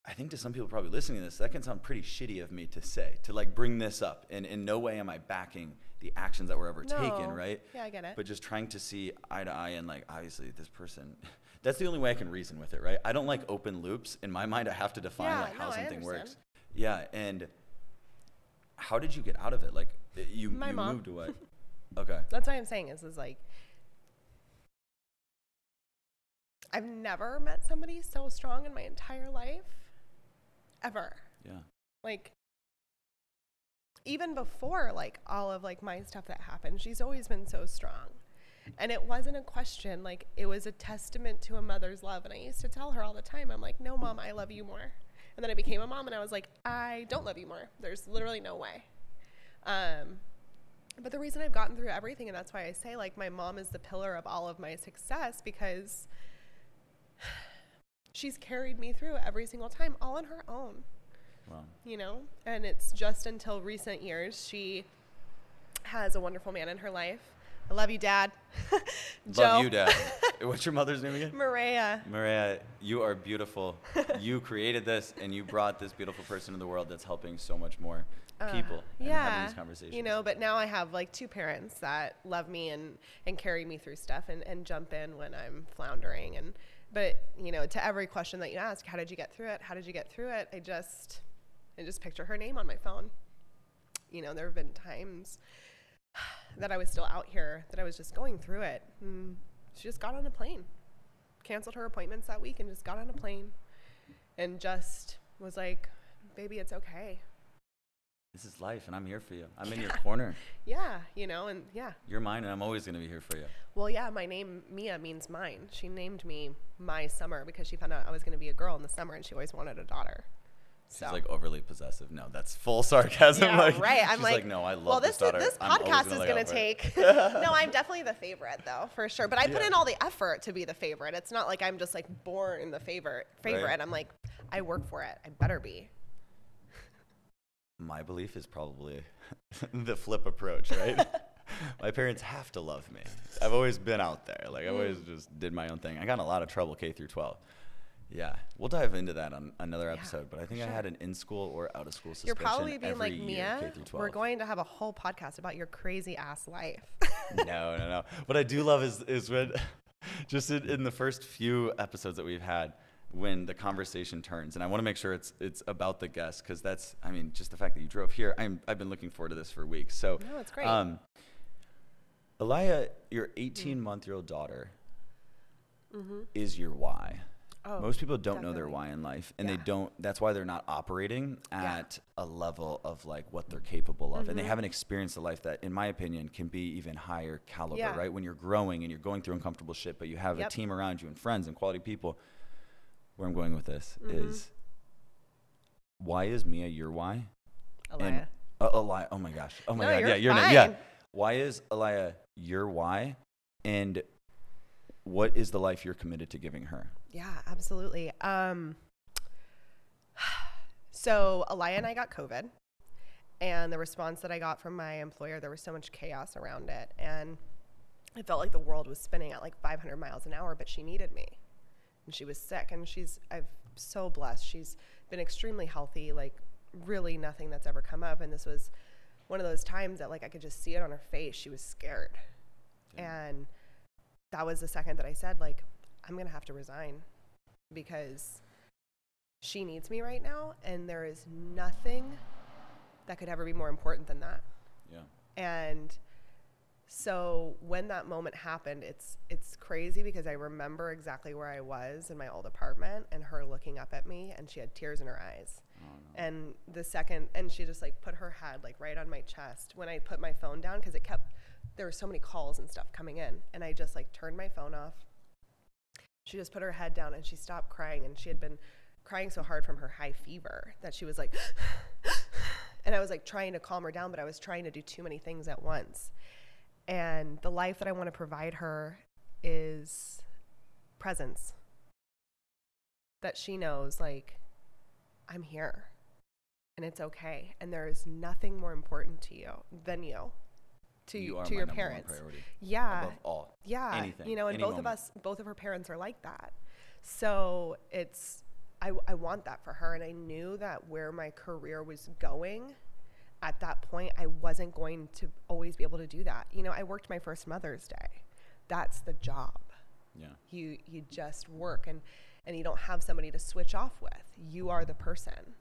I think to some people probably listening to this, that can sound pretty shitty of me to say, to like bring this up. And in no way am I backing the actions that were ever taken, right? Yeah, I get it. but just trying to see eye to eye and like obviously this person that's the only way i can reason with it right? I don't like open loops. In my mind i have to define Yeah, like how no, something works. Yeah and how did you get out of it? Like uh, you, My you mom. moved away. Okay. That's what I'm saying is, is like, I've never met somebody so strong in my entire life, ever. yeah Like, even before like all of like my stuff that happened, she's always been so strong. And it wasn't a question, like it was a testament to a mother's love. And I used to tell her all the time, I'm like, no, mom, I love you more. And then I became a mom and I was like, I don't love you more. There's literally no way. Um, but the reason I've gotten through everything, and that's why I say, like, my mom is the pillar of all of my success because she's carried me through every single time, all on her own. Wow. You know? And it's just until recent years she has a wonderful man in her life. I love you, Dad. Love you, Dad. What's your mother's name again? Maria. Maria, you are beautiful. you created this and you brought this beautiful person in the world that's helping so much more uh, people and having yeah these conversations. you know but now i have like two parents that love me and and carry me through stuff and, and jump in when i'm floundering and but you know to every question that you ask how did you get through it? How did you get through it? I just i just picture her name on my phone. You know there have been times that i was still out here that i was just going through it and she just got on a plane canceled her appointments that week and just got on a plane and just was like baby it's okay this is life and I'm here for you. I'm in your corner. yeah you know and yeah You're mine and I'm always going to be here for you. Well, yeah, my name Mia means mine. She named me Mia Summer because she found out I was going to be a girl in the summer and she always wanted a daughter. She's So. like overly possessive. No, that's full sarcasm. yeah, like, right. I'm she's like, no, I love well, this, this this podcast is going to take. no, I'm definitely the favorite though, for sure. But I put Yeah. in all the effort to be the favorite. It's not like I'm just like born the favorite. Favorite. I'm like, I work for it. I better be. My belief is probably the flip approach, right? my parents have to love me. I've always been out there. Like I always Mm. just did my own thing. I got in a lot of trouble K through 12. Yeah, we'll dive into that on another Yeah, episode. But I think I had an in school or out of school You're suspension probably being every like Mia. through 12. We're going to have a whole podcast about your crazy ass life. no, no, no. What I do love is is when just in, in the first few episodes that we've had, when the conversation turns, and I want to make sure it's it's about the guest because that's I mean just the fact that you drove here. I'm I've been looking forward to this for weeks. So No, it's great. Um, Elia, your 18 month year old daughter is your why. Mm-hmm. Oh, Most people don't know their why in life, and they don't. That's why they're not operating Yeah. at a level of like what they're capable of, Mm-hmm. and they haven't experienced a life that, in my opinion, can be even higher caliber. Yeah. Right when you're growing and you're going through uncomfortable shit, but you have Yep. a team around you and friends and quality people. Where I'm going with this Mm-hmm. is, why is Mia your why? Elia. uh, Elia. Oh my gosh. Oh my No, god. you're yeah, your name. Yeah. Why is Elia your why? And what is the life you're committed to giving her? Yeah, absolutely. Um, so Elia and I got COVID, and the response that I got from my employer, there was so much chaos around it, and I felt like the world was spinning at like 500 miles an hour. But she needed me, and she was sick, and she's I'm so blessed. She's been extremely healthy, like really nothing that's ever come up, and this was one of those times that like I could just see it on her face. She was scared, and that was the second that I said like I'm gonna have to resign because she needs me right now, and there is nothing that could ever be more important than that. Yeah. And so when that moment happened, it's it's crazy because I remember exactly where I was in my old apartment and her looking up at me and she had tears in her eyes. Oh, and the second and she just like put her head like right on my chest when I put my phone down because it kept there were so many calls and stuff coming in and I just like turned my phone off. She just put her head down and she stopped crying and she had been crying so hard from her high fever that she was like and I was like trying to calm her down but I was trying to do too many things at once. And the life that I want to provide her is presence. That she knows, like, I'm here and it's okay. And there is nothing more important to you than you, to, You to your parents. priority. Yeah. Above all. Yeah. Anything, You know, and both of us, both of her parents are like that. So it's, I, I want that for her. And I knew that where my career was going at that point, I wasn't going to always be able to do that. You know, I worked my first Mother's Day. That's the job. Yeah. You, you just work and, and you don't have somebody to switch off with. You are the person.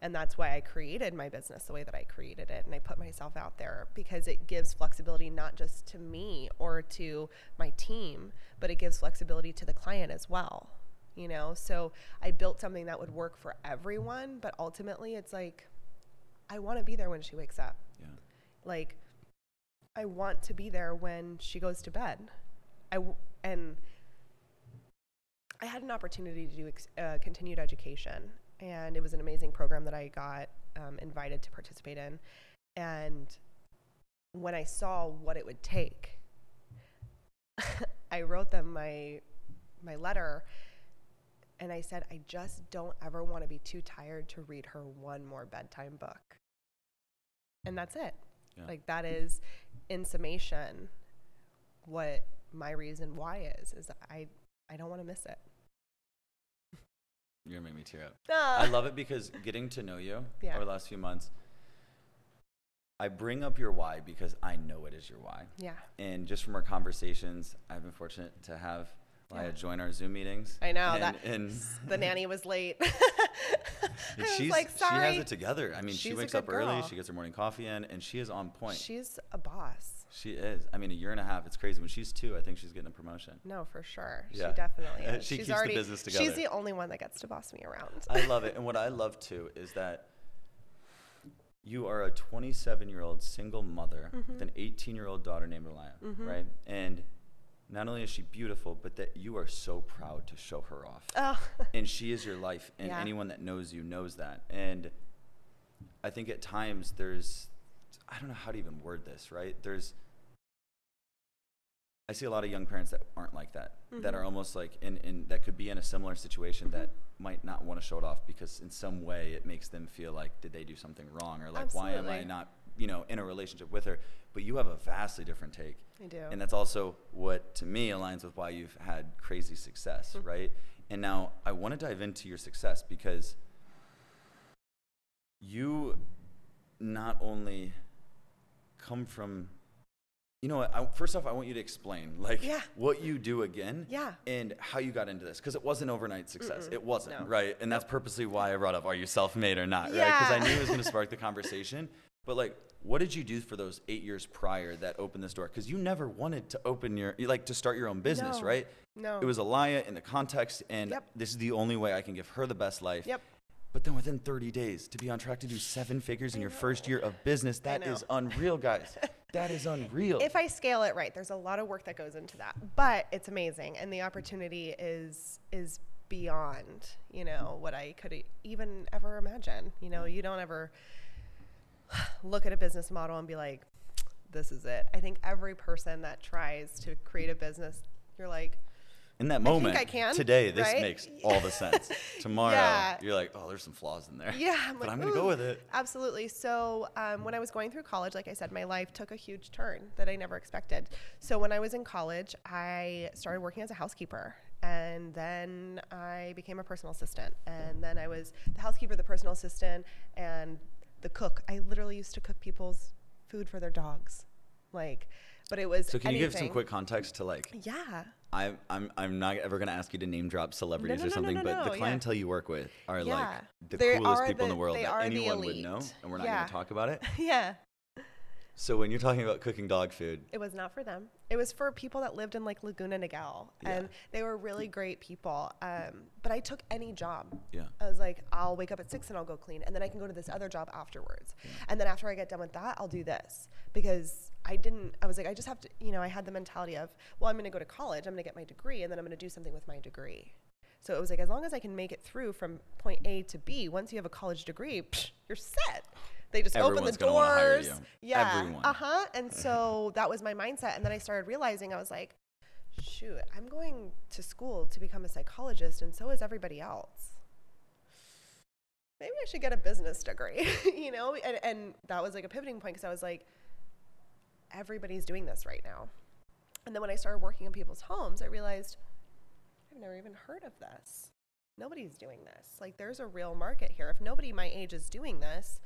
And that's why I created my business the way that I created it. And I put myself out there because it gives flexibility not just to me or to my team, but it gives flexibility to the client as well. You know, so I built something that would work for everyone, but ultimately it's like, I want to be there when she wakes up. Yeah. Like, I want to be there when she goes to bed. I w- and I had an opportunity to do ex- uh, continued education, and it was an amazing program that I got um, invited to participate in. And when I saw what it would take, I wrote them my my letter, and I said, I just don't ever want to be too tired to read her one more bedtime book. And that's it. Yeah. Like that is, in summation, what my reason why is is that I I don't want to miss it. You're gonna make me tear up. Ah. I love it because getting to know you Yeah. over the last few months, I bring up your why because I know it is your why. Yeah. And just from our conversations, I've been fortunate to have Laya Yeah. join our Zoom meetings. I know and, that and the nanny was late. I she's like, she has it together. I mean, she She's a wakes up good early, she gets her morning coffee in, and she is on point. She's a boss. she is. I mean, a year and a half. It's crazy. When she's two, I think she's getting a promotion. No, for sure. Yeah. She definitely is. she she's keeps the already, business She's the only one that gets to boss me around. I love it. And what I love too is that you are a 27 year old single mother mm-hmm. with an 18 year old daughter named Elia, mm-hmm. right? And not only is she beautiful, but that you are so proud to show her off. oh, and she is your life. And Yeah. anyone that knows you knows that. And I think at times there's, I don't know how to even word this, right? There's, I see a lot of young parents that aren't like that, that mm-hmm. are almost like in, in that could be in a similar situation that might not want to show it off because in some way it makes them feel like did they do something wrong or like why am I not you know in a relationship with her? But you have a vastly different take. I do. And that's also what to me aligns with why you've had crazy success, Mm-hmm. right? And now I want to dive into your success because you not only come from you know what I, first off i want you to explain like Yeah. what you do again Yeah. and how you got into this because it wasn't overnight success it wasn't No. right and that's purposely why i brought up are you self-made or not right because i knew it was going to spark the conversation but like what did you do for those eight years prior that opened this door because you never wanted to open your like to start your own business No. right No. it was Alaya in the context and Yep. this is the only way i can give her the best life Yep. but then within 30 days to be on track to do seven figures in your first year of business, that is unreal guys that is unreal if I scale it right, there's a lot of work that goes into that, but it's amazing, and the opportunity is is beyond you know what I could even ever imagine. You know, you don't ever look at a business model and be like, "This is it." I think every person that tries to create a business, you're like, in that moment I I can, today this right? makes all the sense tomorrow Yeah. you're like oh there's some flaws in there Yeah, I'm but like, i'm gonna go with it Absolutely. So um, when I was going through college, like I said, my life took a huge turn that I never expected. So when I was in college, I started working as a housekeeper. And then I became a personal assistant. And then I was the housekeeper, the personal assistant, and the cook. I literally used to cook people's food for their dogs. Like, but it was. so can you give some quick context to like Yeah. I'm I'm, I'm not ever going to ask you to name drop celebrities no, or no, no, something, no, but the yeah. clientele you work with are like the They coolest people in the- the world that anyone would know, and we're not Yeah. going to talk about it. yeah. So when you're talking about cooking dog food, It was not for them. It was for people that lived in like Laguna Niguel, Yeah. and they were really great people. Um, but I took any job. Yeah. I was like, I'll wake up at six and I'll go clean, and then I can go to this other job afterwards. And then after I get done with that, I'll do this because I didn't. I was like, I just have to. You know, I had the mentality of, well, I'm going to go to college, I'm going to get my degree, and then I'm going to do something with my degree. So it was like, as long as I can make it through from point A to B, once you have a college degree, psh, you're set. They just open the doors. Yeah. Uh huh. And so that was my mindset. And then I started realizing I was like, shoot, I'm going to school to become a psychologist, and so is everybody else. Maybe I should get a business degree, you know? And, and that was like a pivoting point because I was like, everybody's doing this right now. And then when I started working in people's homes, I realized I've never even heard of this. Nobody's doing this. Like, there's a real market here. If nobody my age is doing this,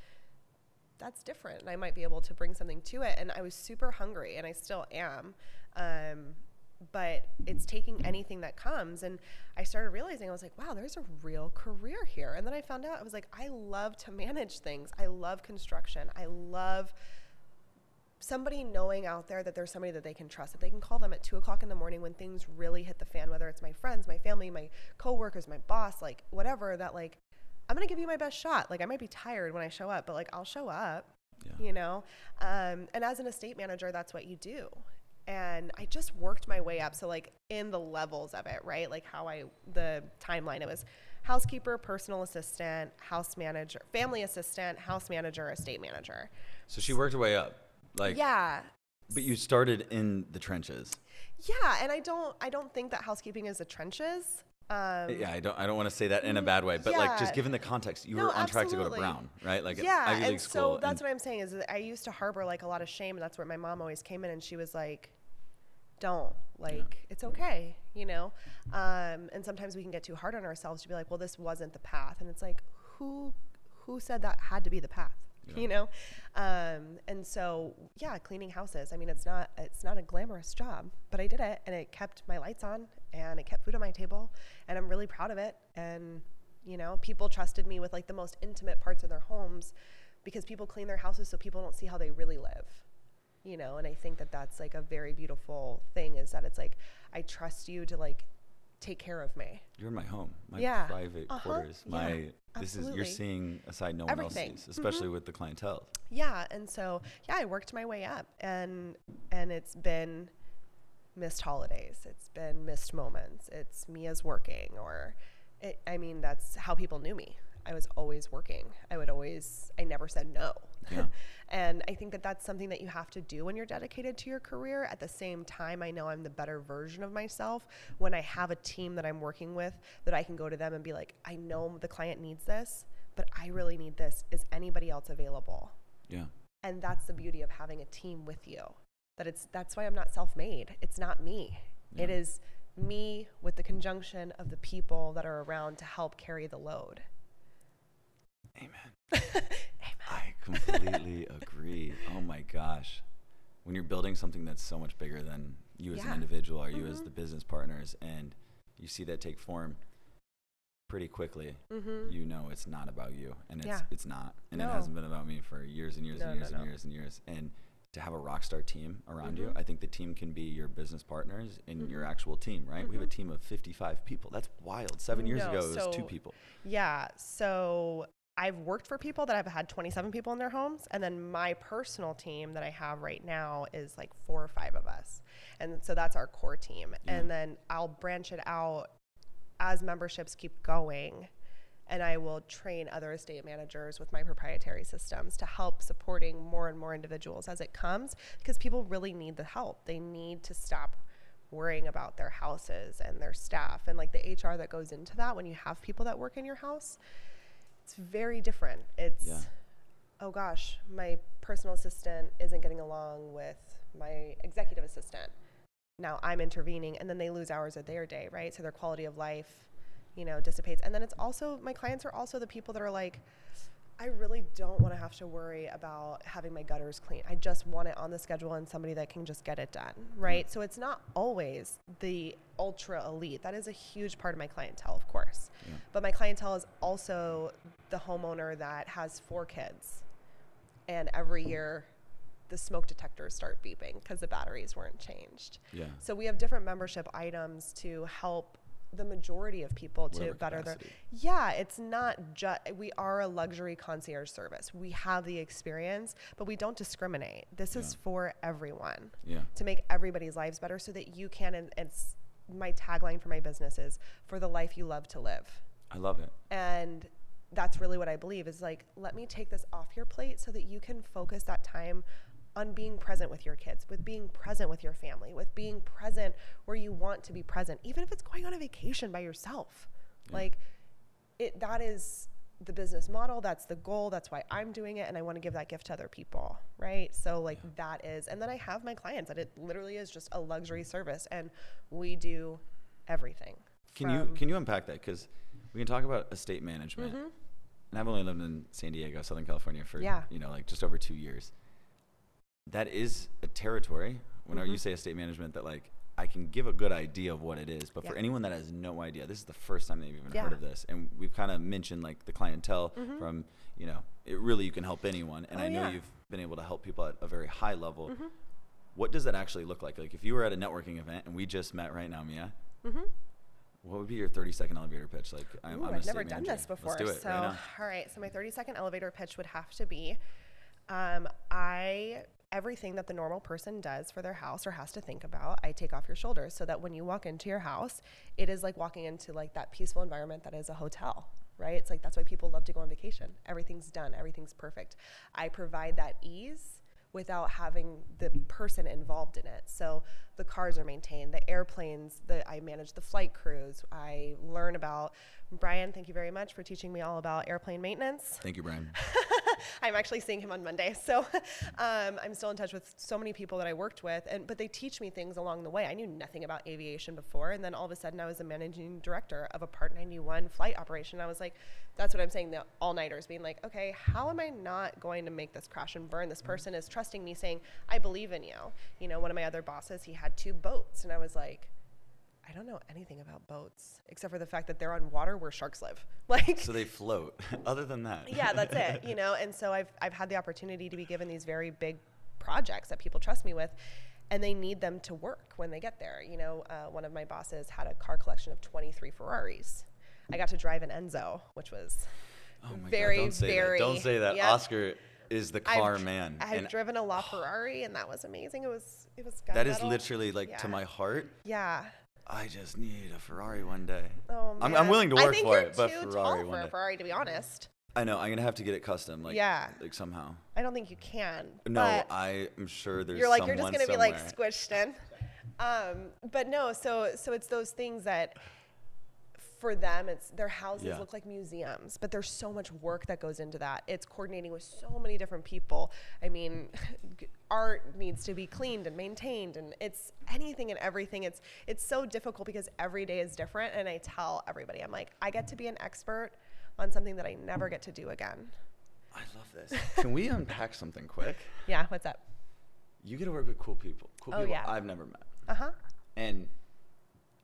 that's different. And I might be able to bring something to it. And I was super hungry, and I still am. Um, but it's taking anything that comes. And I started realizing, I was like, wow, there's a real career here. And then I found out, I was like, I love to manage things. I love construction. I love somebody knowing out there that there's somebody that they can trust, that they can call them at two o'clock in the morning when things really hit the fan, whether it's my friends, my family, my coworkers, my boss, like whatever, that like, I'm gonna give you my best shot. Like I might be tired when I show up, but like I'll show up, Yeah. you know? Um, and as an estate manager, that's what you do. and I just worked my way up. So like in the levels of it, right? Like how I the timeline. It was housekeeper, personal assistant, house manager, family assistant, house manager, estate manager. So she worked her way up. Like yeah. But you started in the trenches. Yeah, and I don't I don't think that housekeeping is the trenches. Um, yeah, I don't. I don't want to say that in a bad way, but like just given the context, you No, were on track to go to. Brown, right? Like yeah, Ivy League and school. so that's what I'm saying is that I used to harbor like a lot of shame, and that's where my mom always came in, and she was like, "Don't like it's okay," you know. Um, and sometimes we can get too hard on ourselves to be like, "Well, this wasn't the path," and it's like, who who said that had to be the path? Yeah. You know, um, and so yeah, cleaning houses. I mean, it's not it's not a glamorous job, but I did it, and it kept my lights on, and it kept food on my table, and I'm really proud of it. And you know, people trusted me with like the most intimate parts of their homes because people clean their houses so people don't see how they really live. You know, and I think that that's like a very beautiful thing is that it's like I trust you to like take care of me. You're my home, my Yeah. private Uh-huh. quarters. Yeah. My this is you're seeing a side no one else sees, especially with the clientele. Yeah, and so yeah, I worked my way up, and and it's been missed holidays, it's been missed moments, it's Mia's working, or it, I mean that's how people knew me. I was always working. I would always. I never said no. Yeah. and I think that that's something that you have to do when you're dedicated to your career. At the same time, I know I'm the better version of myself when I have a team that I'm working with that I can go to them and be like, I know the client needs this, but I really need this. Is anybody else available? Yeah. and that's the beauty of having a team with you that it's that's why i'm not self-made it's not me it Yeah. is me with the conjunction of the people that are around to help carry the load Amen. Completely agree. Oh my gosh. When you're building something that's so much bigger than you as an individual or you as Mhm. the business partners and you see that take form pretty quickly, mm-hmm. you know it's not about you. And it's Yeah. it's not. And it hasn't been about me for years and years No, and years no, and no. years and years. And to have a rock star team around you, Mhm. I think the team can be your business partners and your Mhm. actual team, right? We have a Mhm. team of 55 people. That's wild. Seven years No, ago, it was two people. yeah so i've worked for people that have had 27 people in their homes and then my personal team that i have right now is like four or five of us and so that's our core team Yeah. and then i'll branch it out as memberships keep going and I will train other estate managers with my proprietary systems to help supporting more and more individuals as it comes because people really need the help. They need to stop worrying about their houses and their staff and like the HR that goes into that when you have people that work in your house. It's very different. It's Yeah. oh gosh, my personal assistant isn't getting along with my executive assistant. Now I'm intervening and then they lose hours of their day, right? So their quality of life, you know, dissipates. And then it's also my clients are also the people that are like I really don't want to have to worry about having my gutters clean. I just want it on the schedule and somebody that can just get it done, right? Mm-hmm. So it's not always the ultra elite. That is a huge part of my clientele, of course. Yeah. But my clientele is also the homeowner that has four kids. And every year the smoke detectors start beeping because the batteries weren't changed. Yeah. So we have different membership items to help the majority of people to better their yeah it's not just we are a luxury concierge service. We have the experience but we don't discriminate. This is for everyone Yeah. to make everybody's lives better so that you can and it's my tagline for my business is for the life you love to live. I love it. and that's really what I believe is like, let me take this off your plate so that you can focus that time on being present with your kids, with being present with your family, with being present where you want to be present, even if it's going on a vacation by yourself. Yeah. Like, it that is the business model. That's the goal. That's why I'm doing it, and I want to give that gift to other people, right? So like Yeah. that is, and then I have my clients, and it literally is just a luxury service, and we do everything. Can you can you unpack that? Because we can talk about estate management, Mhm. and I've only lived in San Diego, Southern California, for Yeah. you know like just over two years. That is a territory. Whenever you Mhm. say estate management, that like I can give a good idea of what it is, but for anyone that has no idea, this is the first time they've even Yeah. heard of this, and we've kind of mentioned like the clientele Mhm. from you know it really you can help anyone, and Oh, I know yeah. you've been able to help people at a very high level. Mhm. What does that actually look like? Like if you were at a networking event and we just met right now, Mia, Mhm. what would be your 30 second elevator pitch? Like, I'm, Ooh, I'm I've never done manager. this before. Let's do it so, right now. all right. So my 30 second elevator pitch would have to be, um, I everything that the normal person does for their house or has to think about, I take off your shoulders so that when you walk into your house, it is like walking into like that peaceful environment that is a hotel, right? It's like that's why people love to go on vacation. Everything's done, everything's perfect. I provide that ease without having the person involved in it. So the cars are maintained, the airplanes, the I manage the flight crews. I learn about Brian, thank you very much for teaching me all about airplane maintenance. Thank you, Brian. I'm actually seeing him on Monday, so um, I'm still in touch with so many people that I worked with, and but they teach me things along the way. I knew nothing about aviation before, and then all of a sudden I was a managing director of a Part 91 flight operation. I was like, that's what I'm saying. The all nighters being like, okay, how am I not going to make this crash and burn? This person is trusting me, saying, I believe in you. You know, one of my other bosses, he had two boats, and I was like I don't know anything about boats except for the fact that they're on water where sharks live. Like So they float. Other than that. yeah, that's it. You know, and so I've I've had the opportunity to be given these very big projects that people trust me with, and they need them to work when they get there. You know, uh, one of my bosses had a car collection of 23 Ferraris. I got to drive an Enzo, which was Oh my very God, don't say very that. Don't say that. Yep. Oscar is the car I've, man. I had driven a LaFerrari, and that was amazing. It was it was that is literally like to my heart. yeah. I just need a Ferrari one day. Oh, I'm. I'm willing to I work think for you're it, but too Ferrari tall one for a day. Ferrari, to be honest. I know. I'm gonna have to get it custom. Like Yeah. Like somehow. I don't think you can. No, but I am sure there's. you're like you're just someone gonna be like somewhere. squished in. Um, but no, so so it's those things that for them it's their houses Yeah. look like museums but there's so much work that goes into that it's coordinating with so many different people i mean art needs to be cleaned and maintained and it's anything and everything it's it's so difficult because every day is different and i tell everybody i'm like i get to be an expert on something that i never get to do again I love this. Can we unpack something quick? yeah what's up You get to work with cool people. Cool Oh, people yeah. I've never met. uh-huh And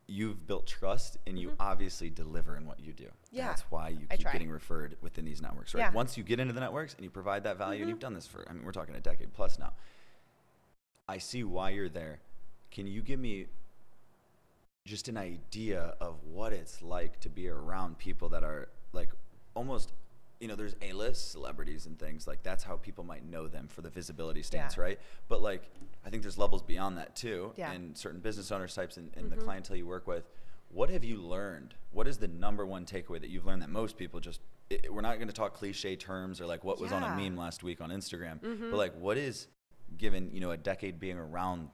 you've built trust and you obviously deliver in what you do. Mm-hmm. Yeah, That's why you keep getting referred within these networks, right? Yeah. Mm-hmm. Once you get into the networks and you provide that value, and you've done this for, I mean, we're talking a decade plus now. I see why you're there. Can you give me just an idea of what it's like to be around people that are like almost you know there's a-list celebrities and things like that's how people might know them for the visibility stance Yeah. right? But like i think there's levels beyond that too Yeah. and certain business owners types and, and the mm-hmm. clientele you work with. What have you learned? What is the number one takeaway that you've learned that most people just it, we're not going to talk cliche terms or like what was on a meme last week on instagram mm-hmm. but like what is given you know a decade being around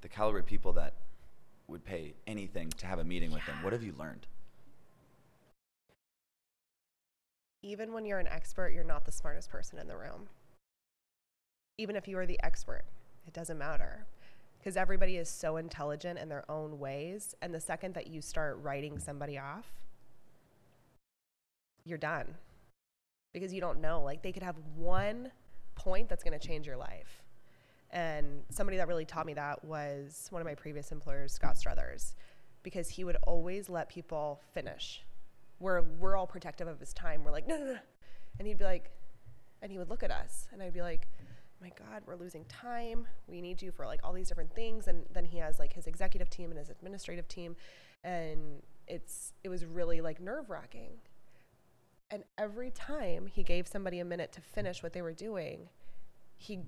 the caliber of people that would pay anything to have a meeting with them? What have you learned even when you're an expert, you're not the smartest person in the room. Even if you are the expert, it doesn't matter. Because everybody is so intelligent in their own ways. And the second that you start writing somebody off, you're done. Because you don't know. Like, they could have one point that's going to change your life. And somebody that really taught me that was one of my previous employers, Scott Struthers, because he would always let people finish. We're, we're all protective of his time. We're like, no, no, no. And he'd be like, and he would look at us, and I'd be like, my God, we're losing time. We need you for like all these different things. And then he has like his executive team and his administrative team. And it's, it was really like nerve wracking. And every time he gave somebody a minute to finish what they were doing, he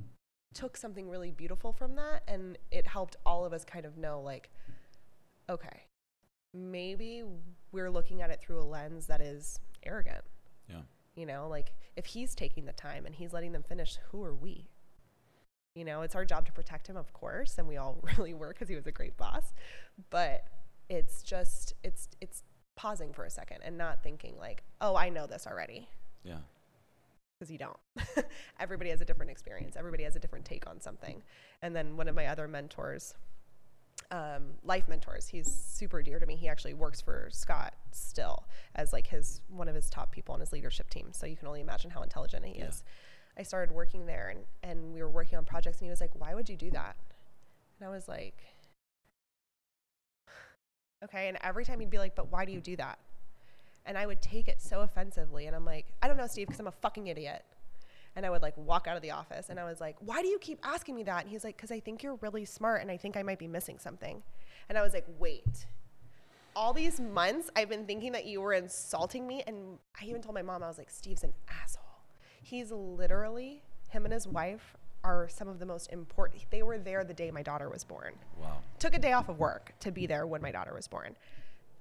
took something really beautiful from that. And it helped all of us kind of know, like, okay, maybe we're looking at it through a lens that is arrogant. yeah You know, like if he's taking the time and he's letting them finish, who are we? You know, it's our job to protect him, of course, and we all really were because he was a great boss. But it's just it's it's pausing for a second and not thinking like, oh, I know this already, yeah because you don't. Everybody has a different experience. Everybody has a different take on something. And then one of my other mentors, um, life mentors. He's super dear to me. He actually works for Scott still as like his one of his top people on his leadership team. So you can only imagine how intelligent he Yeah. is. I started working there and, and we were working on projects and he was like, Why would you do that? And I was like, Okay. And every time he'd be like, But why do you do that? And I would take it so offensively. And I'm like, I don't know, Steve, because I'm a fucking idiot. And I would like walk out of the office and I was like, why do you keep asking me that? And he's like, because I think you're really smart and I think I might be missing something. And I was like, wait. All these months I've been thinking that you were insulting me. And I even told my mom, I was like, Steve's an asshole. He's literally, him and his wife are some of the most important. They were there the day my daughter was born. Wow. Took a day off of work to be there when my daughter was born.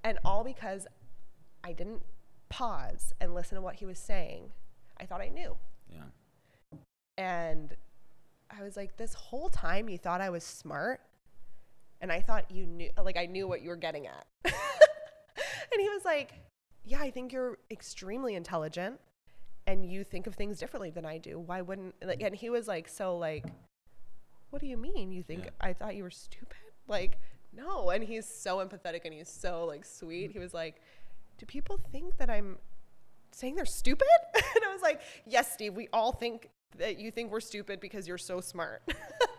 And all because I didn't pause and listen to what he was saying. I thought I knew. Yeah. And I was like, this whole time you thought I was smart. And I thought you knew, like, I knew what you were getting at. and he was like, yeah, I think you're extremely intelligent and you think of things differently than I do. Why wouldn't, like, and he was like, so, like, what do you mean? You think Yeah. I thought you were stupid? Like, no. And he's so empathetic and he's so, like, sweet. He was like, do people think that I'm saying they're stupid? and I was like, yes, Steve, we all think that you think we're stupid because you're so smart.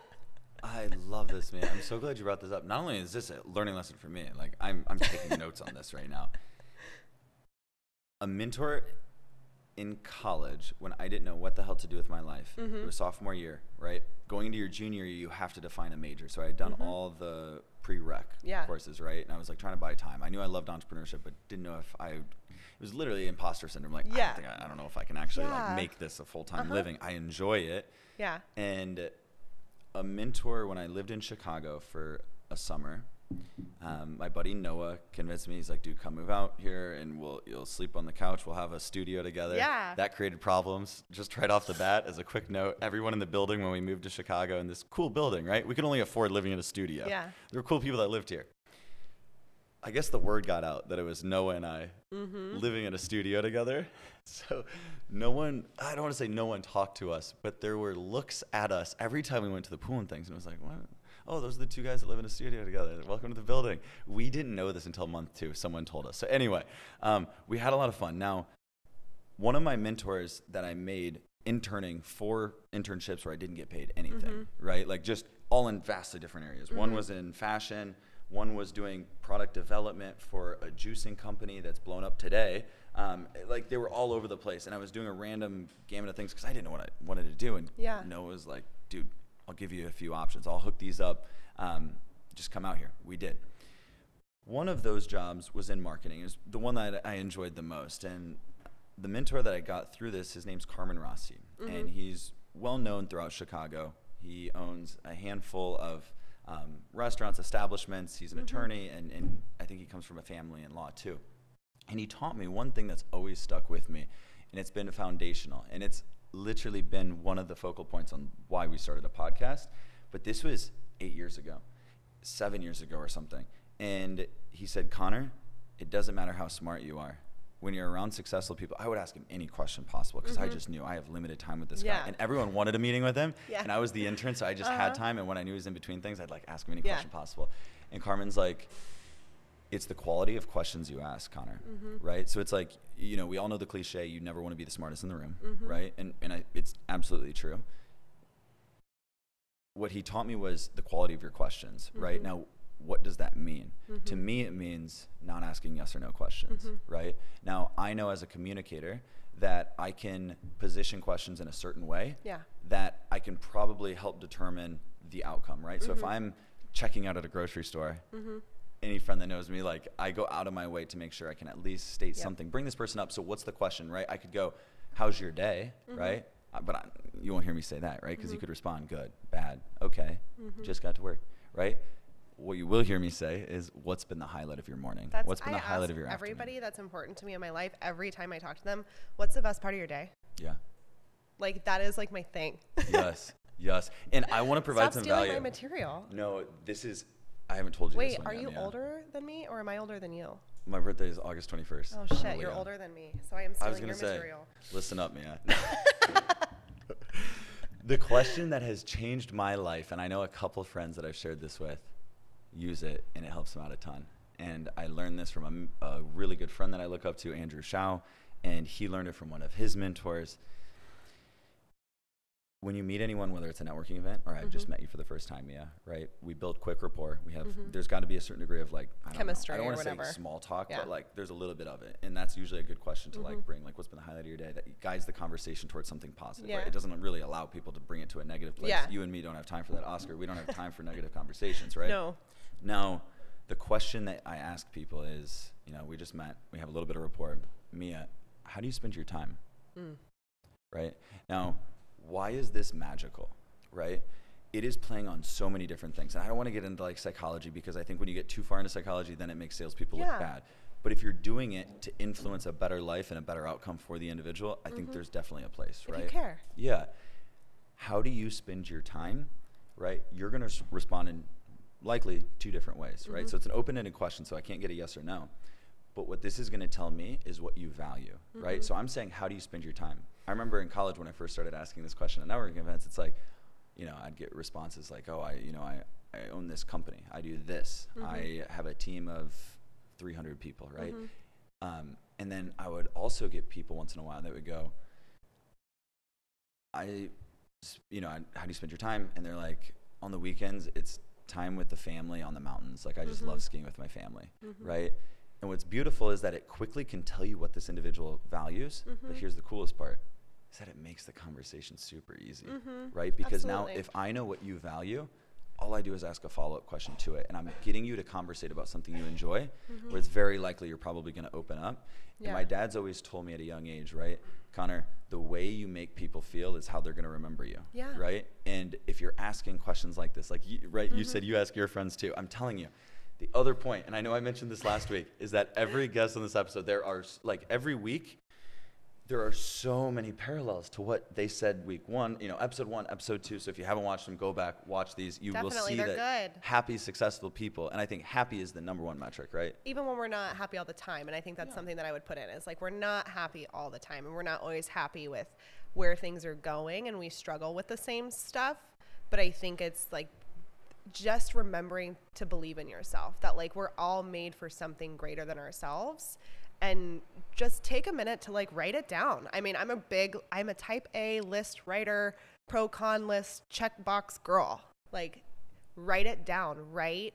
I love this, man. I'm so glad you brought this up. Not only is this a learning lesson for me, like I'm, I'm taking notes on this right now. A mentor in college when I didn't know what the hell to do with my life. It mm-hmm. was sophomore year, right? Going into your junior year, you have to define a major. So I had done mm-hmm. all the prereq Yeah. courses, right? And I was like trying to buy time. I knew I loved entrepreneurship, but didn't know if I. It was literally imposter syndrome. Like, I, Yeah. don't I, I don't know if I can actually Yeah. like make this a full time Uh-huh. living. I enjoy it. yeah. And a mentor when I lived in Chicago for a summer, um, my buddy Noah convinced me. He's like, "Dude, come move out here, and we'll you'll sleep on the couch. We'll have a studio together." Yeah. That created problems. Just right off the bat, as a quick note, everyone in the building when we moved to Chicago in this cool building, right? We could only afford living in a studio. Yeah. There were cool people that lived here. I guess the word got out that it was Noah and I Mm-hmm. living in a studio together. So no one, I don't want to say no one talked to us, but there were looks at us every time we went to the pool and things. And it was like, what? Oh, those are the two guys that live in a studio together. Welcome to the building. We didn't know this until month two. Someone told us. So anyway, um, we had a lot of fun. Now, one of my mentors that I made interning for internships where I didn't get paid anything, right? Like just all in vastly different areas. One was in fashion, one was doing product development for a juicing company that's blown up today. Um, like they were all over the place, and I was doing a random gamut of things because I didn't know what I wanted to do. And Yeah. Noah was like, "Dude, I'll give you a few options. I'll hook these up. Um, just come out here." We did. One of those jobs was in marketing. It was the one that I enjoyed the most. And the mentor that I got through this, his name's Carmen Rossi, and he's well known throughout Chicago. He owns a handful of um, restaurants, establishments. He's an attorney, and, and I think he comes from a family in law too. And he taught me one thing that's always stuck with me, and it's been foundational. And it's literally been one of the focal points on why we started a podcast. But this was eight years ago, seven years ago, or something. And he said, Conor, it doesn't matter how smart you are. When you're around successful people, I would ask him any question possible because I mm-hmm. just knew I have limited time with this Yeah. guy. And everyone wanted a meeting with him. Yeah. And I was the intern, so I just had uh-huh. time. And when I knew he was in between things, I'd like ask him any Yeah. question possible. And Carmen's like, it's the quality of questions you ask, Conor. Mm-hmm. Right? So it's like, you know, we all know the cliche, you never want to be the smartest in the room, mm-hmm. right? And and I, it's absolutely true. What he taught me was the quality of your questions, right? Now, what does that mean? To mm-hmm. me, it means not asking yes or no questions, mm-hmm. right? Now, I know as a communicator that I can position questions in a certain way Yeah. that I can probably help determine the outcome, right? So if mm-hmm. I'm checking out at a grocery store, any friend that knows me, like I go out of my way to make sure I can at least state Yep. something, bring this person up. So what's the question, right? I could go, "How's your day?" Right? Uh, but I, you won't hear me say that, right? Because you could respond, "Good, bad, okay, just got to work," right? What you will hear me say is, "What's been the highlight of your morning? That's what's been I the highlight of your afternoon?" everybody that's important to me in my life every time I talk to them, what's the best part of your day? Yeah. Like that is like my thing. Yes. yes. And I want to provide Stop some stealing value. my material. no, this is. I haven't told you this Wait, are yet, you Mia. older than me or am I older than you? My birthday is August 21st. Oh shit, you're young. older than me. So I am stealing I was gonna your say, material. listen up, Mia. the question that has changed my life, and I know a couple of friends that I've shared this with, use it, and it helps them out a ton. And I learned this from a really good friend that I look up to, Andrew Shao, and he learned it from one of his mentors. When you meet anyone, whether it's a networking event or I've just Mm-hmm. met you for the first time, Mia, right? We build quick rapport. We have, there's got to be a certain degree of like, I don't know, Chemistry I don't or want to say whatever. small talk, Yeah. but like there's a little bit of it. And that's usually a good question to Mm-hmm. like bring, like, what's been the highlight of your day that guides the conversation towards something positive. Right? Yeah. It doesn't really allow people to bring it to a negative place. Yeah. You and me don't have time for that, Oscar. We don't have time for negative conversations, right? No. Now, the question that I ask people is, you know, we just met, we have a little bit of rapport. Mia, how do you spend your time? Mm. Right? Now, why is this magical? right? It is playing on so many different things. And I don't want to get into like psychology because I think when you get too far into psychology, then it makes salespeople Yeah. look bad. But if you're doing it to influence a better life and a better outcome for the individual, I think there's definitely a place, Mm-hmm. If right? you care. Yeah. How do you spend your time, right? You're going to respond in likely two different ways, right? Mm-hmm. So it's an open ended question, so I can't get a yes or no. But what this is going to tell me is what you value, Mm-hmm. right? So I'm saying, how do you spend your time? I remember in college when I first started asking this question at networking events, it's like, you know, I'd get responses like, oh, I, you know, I, I own this company. I do this. I have a team of 300 people, right? Um, and then I would also get people once in a while that would go, I, you know, how do you spend your time? And they're like, on the weekends, it's time with the family on the mountains. Like, I just love mm-hmm. skiing with my family, mm-hmm. right? And what's beautiful is that it quickly can tell you what this individual values. But mm-hmm. here's the coolest part is that it makes the conversation super easy, right? Because now if I know what you value, all I do is ask a follow up question to it. And I'm getting you to conversate about something you enjoy, mm-hmm. where it's very likely you're probably going to open up. And my dad's always told me at a young age, right? Conor, the way you make people feel is how they're going to remember you. Yeah. Right? And if you're asking questions like this, like, you, right, you said mm-hmm. you ask your friends too. I'm telling you. The other point, and I know I mentioned this last week, is that every guest on this episode, there are, like, every week, there are so many parallels to what they said week one, you know, episode one, episode two. So if you haven't watched them, go back, watch these. You will see that good. happy, successful people, and I think happy is the number one metric, right? even when we're not happy all the time and i think that's something that i would put in is like we're not happy all the time and we're not always happy with where things are going and we struggle with the same stuff but i think it's like just remembering to believe in yourself that like we're all made for something greater than ourselves and just take a minute to like write it down. I mean i'm a big i'm a type a list writer pro con list checkbox girl. Like write it down. Write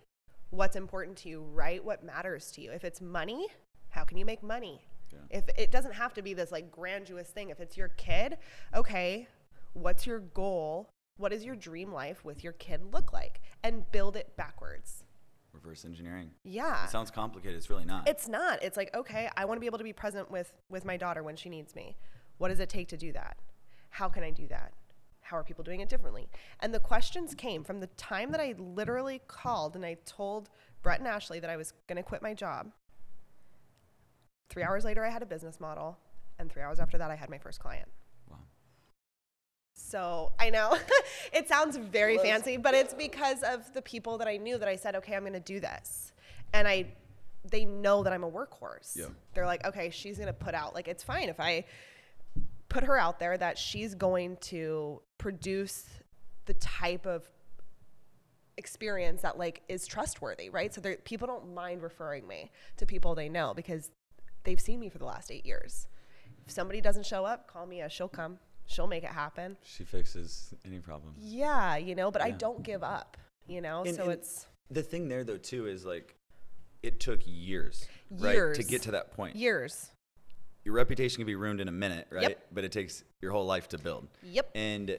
what's important to you. Write what matters to you. If it's money how can you make money? Yeah. if it doesn't have to be this like grandiose thing. If it's your kid okay what's your goal? What does your dream life with your kid look like? And build it backwards Reverse engineering. yeah It sounds complicated. It's really not. it's not it's like okay i want to be able to be present with with my daughter when she needs me what does it take to do that how can i do that how are people doing it differently and the questions came from the time that i literally called and i told brett and ashley that i was going to quit my job three hours later i had a business model and three hours after that i had my first client. So I know it sounds very fancy, but it's because of the people that I knew that I said, okay, I'm going to do this. And I, they know that I'm a workhorse. Yeah. They're like, okay, she's going to put out, like, it's fine if I put her out there that she's going to produce the type of experience that like is trustworthy, right? So people don't mind referring me to people they know because they've seen me for the last eight years. If somebody doesn't show up, call me. She'll come. She'll make it happen. She fixes any problem. Yeah, you know, but I don't give up. You know, And- so and it's The thing there, though, too, is like it took years, right, to get to that point. years. Your reputation can be ruined in a minute, right? Yep. But it takes your whole life to build. Yep. And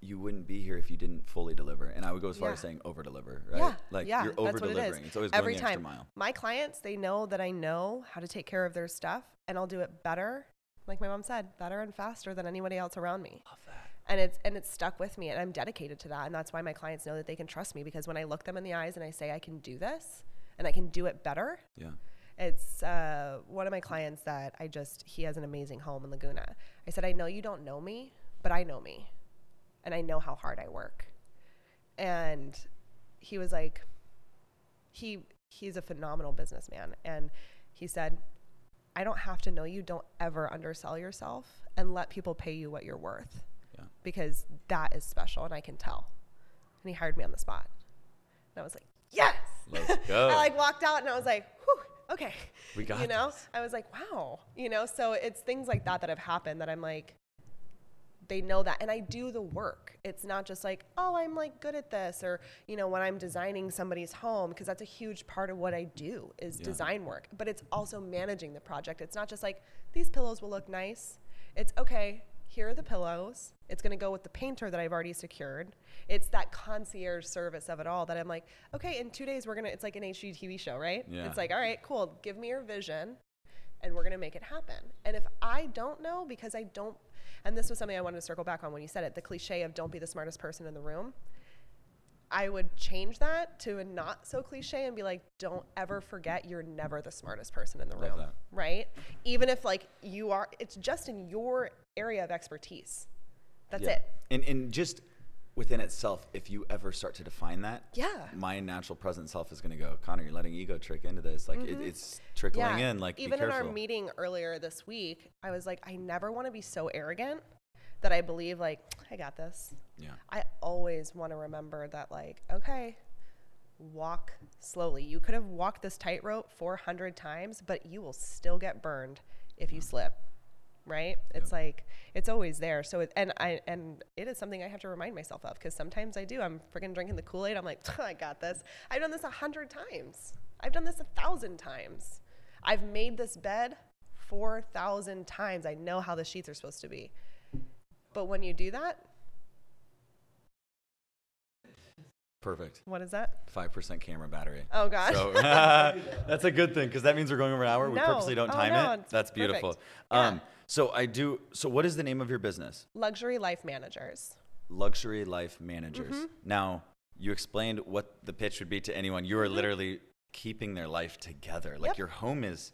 you wouldn't be here if you didn't fully deliver. And I would go as far Yeah. as saying over deliver, right? Yeah, Like yeah, you're over that's what it is. delivering. It's always Every going the extra time. mile. My clients, they know that I know how to take care of their stuff, and I'll do it better. Like my mom said, better and faster than anybody else around me. Love that. and it's and it's stuck with me and i'm dedicated to that and that's why my clients know that they can trust me because when i look them in the eyes and i say i can do this and i can do it better Yeah. it's uh, one of my clients that i just he has an amazing home in laguna i said i know you don't know me but i know me and i know how hard i work and he was like he he's a phenomenal businessman and he said i don't have to know you don't ever undersell yourself and let people pay you what you're worth Yeah. because that is special and I can tell. And he hired me on the spot. And I was like, yes. Let's go. I like walked out and I was like, whew, okay. We got You know, this. I was like, wow. You know, so it's things like that that have happened that I'm like, they know that. And I do the work. It's not just like, oh, I'm like good at this. Or, you know, when I'm designing somebody's home, because that's a huge part of what I do is Yeah. design work. But it's also managing the project. It's not just like, these pillows will look nice. It's okay, here are the pillows. It's gonna go with the painter that I've already secured. It's that concierge service of it all that I'm like, okay, in two days we're gonna, it's like an HGTV show, right? Yeah. It's like, all right, cool, give me your vision and we're gonna make it happen. And if I don't know because I don't And this was something I wanted to circle back on when you said it the cliche of don't be the smartest person in the room. I would change that to a not so cliche and be like, don't ever forget you're never the smartest person in the Love room. that. Right? Even if like you are, it's just in your area of expertise. That's Yeah. it. And, and just within itself, if you ever start to define that, Yeah. my natural present self is going to go, Conor, you're letting ego trick into this. Like it, mm-hmm. it's trickling in. Like even in our meeting earlier this week, I was like, I never want to be so arrogant that I believe like I got this. yeah. I always want to remember that like, okay, walk slowly. You could have walked this tightrope 400 times, but you will still get burned if you slip. Right? It's like it's always there. So it, and I and it is something I have to remind myself of because sometimes I do. I'm freaking drinking the Kool Aid. I'm like, I got this. I've done this a hundred times. I've done this a thousand times. I've made this bed four thousand times. I know how the sheets are supposed to be. But when you do that, Perfect. what is that? Five percent camera battery. Oh gosh. So that's a good thing because that means we're going over an hour. We No. purposely don't Oh, time no, it. That's beautiful. Yeah. Um, so I do. So what is the name of your business? Luxury Life Managers. Luxury Life Managers. Mm-hmm. Now you explained what the pitch would be to anyone. You are literally keeping their life together. Like Mm-hmm. Yep. your home is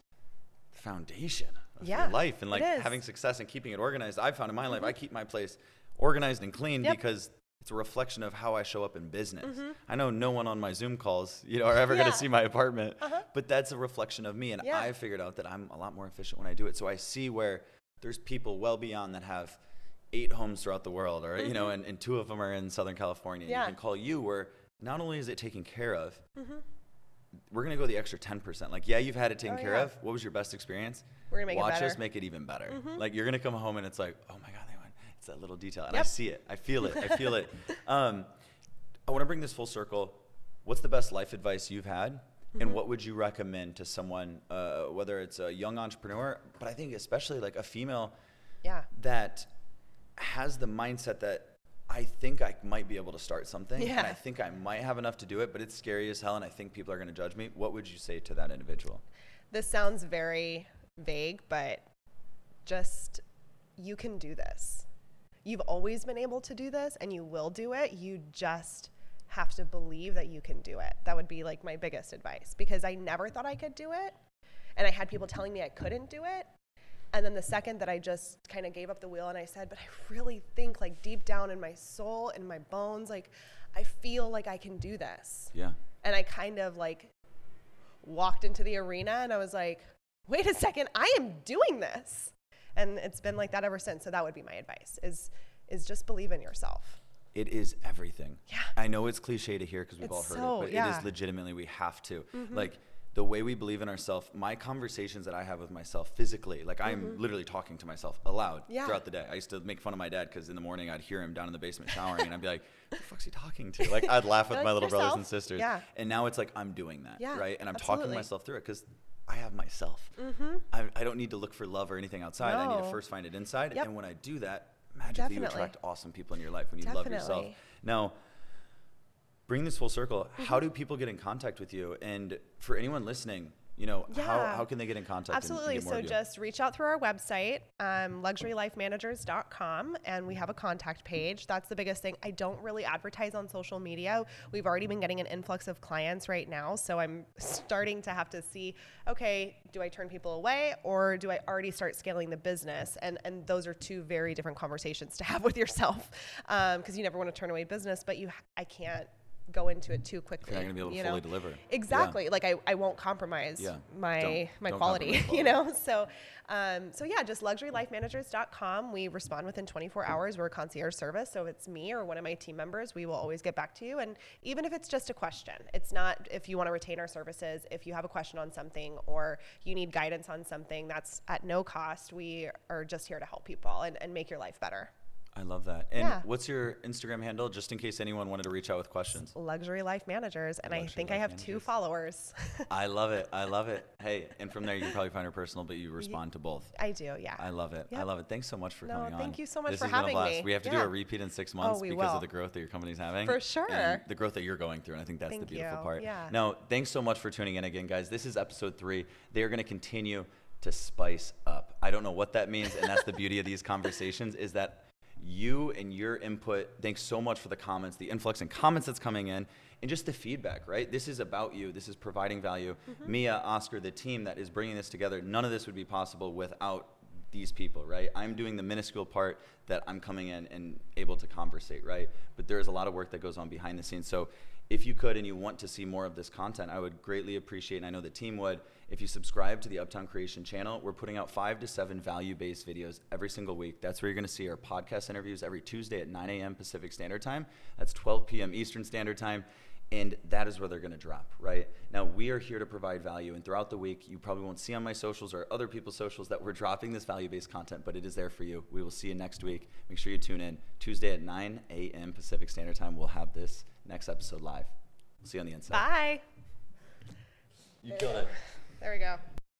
the foundation of Yeah, your life, and like. Mm-hmm. having success and keeping it organized. I've found in my life, I keep my place organized and clean Yep. because. It's a reflection of how I show up in business. I know no one on my Zoom calls, you know, are ever going Mm-hmm. Yeah. to see my apartment, Uh-huh. but that's a reflection of me. And Yeah. I figured out that I'm a lot more efficient when I do it. So I see where there's people well beyond that have eight homes throughout the world, or you know, and, and two of them are in Southern California. Mm-hmm. Yeah. You can call you where not only is it taken care of, Mm-hmm. we're gonna go the extra ten percent. Like, yeah, you've had it taken Oh, care yeah. of. What was your best experience? We're gonna make it Watch us better. Mm-hmm. make it even better. Like you're gonna come home and it's like, oh my god. It's that little detail, and I see it. I feel it. I feel it. Um, I want to bring this full circle. What's the best life advice you've had, Mm-hmm. and what would you recommend to someone, uh, whether it's a young entrepreneur, but I think especially like a female Yeah. that has the mindset that I think I might be able to start something, and I think I might have enough to do it, but it's scary as hell, and I think people are going to judge me. What would you say to that individual? This sounds very vague, but just you can do this. You've always been able to do this and you will do it. You just have to believe that you can do it. That would be like my biggest advice because I never thought I could do it. And I had people telling me I couldn't do it. And then the second that I just kind of gave up the wheel and I said, but I really think like deep down in my soul, in my bones, like I feel like I can do this. Yeah. And I kind of like walked into the arena and I was like, wait a second, I am doing this. And it's been like that ever since. So that would be my advice is is just believe in yourself. It is everything. Yeah. I know it's cliche to hear because we've It's all heard so- it, but it yeah. Mm-hmm. legitimately we have to. Like the way we believe in ourselves, my conversations that I have with myself physically, like I'm literally talking to myself aloud Mm-hmm. Yeah. throughout the day. I used to make fun of my dad because in the morning I'd hear him down in the basement showering and I'd be like, "Who the fuck's he talking to?" Like I'd laugh with Like my little brothers and sisters. Yeah. And now it's like I'm doing that, Yeah, right? And I'm talking myself through it because I have myself. I, I don't need to look for love or anything outside. I need to first find it inside. Yep. And when I do that, magically you attract awesome people in your life when you love yourself. Now, bring this full circle. Mm-hmm. How do people get in contact with you? And for anyone listening, you know, how, Yeah. how can they get in contact? and- and Absolutely. more So just reach out through our website, um, luxurylifemanagers.com, and we have a contact page. That's the biggest thing. I don't really advertise on social media. We've already been getting an influx of clients right now. So I'm starting to have to see okay, do I turn people away or do I already start scaling the business? And, and those are two very different conversations to have with yourself because you never want to turn away business, but you, I can't go into it too quickly. not gonna be able to you fully know? deliver. Yeah. Exactly. Like I, I won't compromise Yeah. my Don't- my don't quality, compromise you know. So, um, so yeah, just luxurylifemanagers.com. We respond within 24 hours. We're a concierge service, so if it's me or one of my team members, we will always get back to you. And even if it's just a question, it's not if you want to retain our services. If you have a question on something or you need guidance on something, that's at no cost. We are just here to help people and, and make your life better. I love that. And Yeah. what's your Instagram handle, just in case anyone wanted to reach out with questions? Luxury Life Managers, and I Luxury think I have two followers. I love it. I love it. Hey, and from there you can probably find her personal, but you respond to both. I do, yeah. I love it. I love it. Thanks so much for No, coming on. thank you so much this for has been a having me. We have to do a repeat in six oh, months we because will. of the growth that your company's having. For sure. The growth that you're going through. And I think that's the beautiful you. part. Yeah. Now, thanks so much for tuning in again, guys. This is episode three. They are going to continue to spice up. I don't know what that means, and that's the beauty of these conversations is that you and your input. Thanks so much for the comments, the influx and comments that's coming in, and just the feedback. Right, this is about you. This is providing value. Mm-hmm. Mia, Oscar, the team that is bringing this together. None of this would be possible without these people, right? I'm doing the minuscule part that I'm coming in and able to conversate, right? But there is a lot of work that goes on behind the scenes. So if you could and you want to see more of this content, I would greatly appreciate, and I know the team would, if you subscribe to the Uptown Creation channel. We're putting out five to seven value based videos every single week. That's where you're going to see our podcast interviews every Tuesday at 9 a.m. Pacific Standard Time. That's 12 p.m. Eastern Standard Time and that is where they're going to drop right now we are here to provide value and throughout the week you probably won't see on my socials or other people's socials that we're dropping this value-based content but it is there for you we will see you next week make sure you tune in tuesday at 9 a.m pacific standard time we'll have this next episode live we'll see you on the inside Bye. you killed it There we go.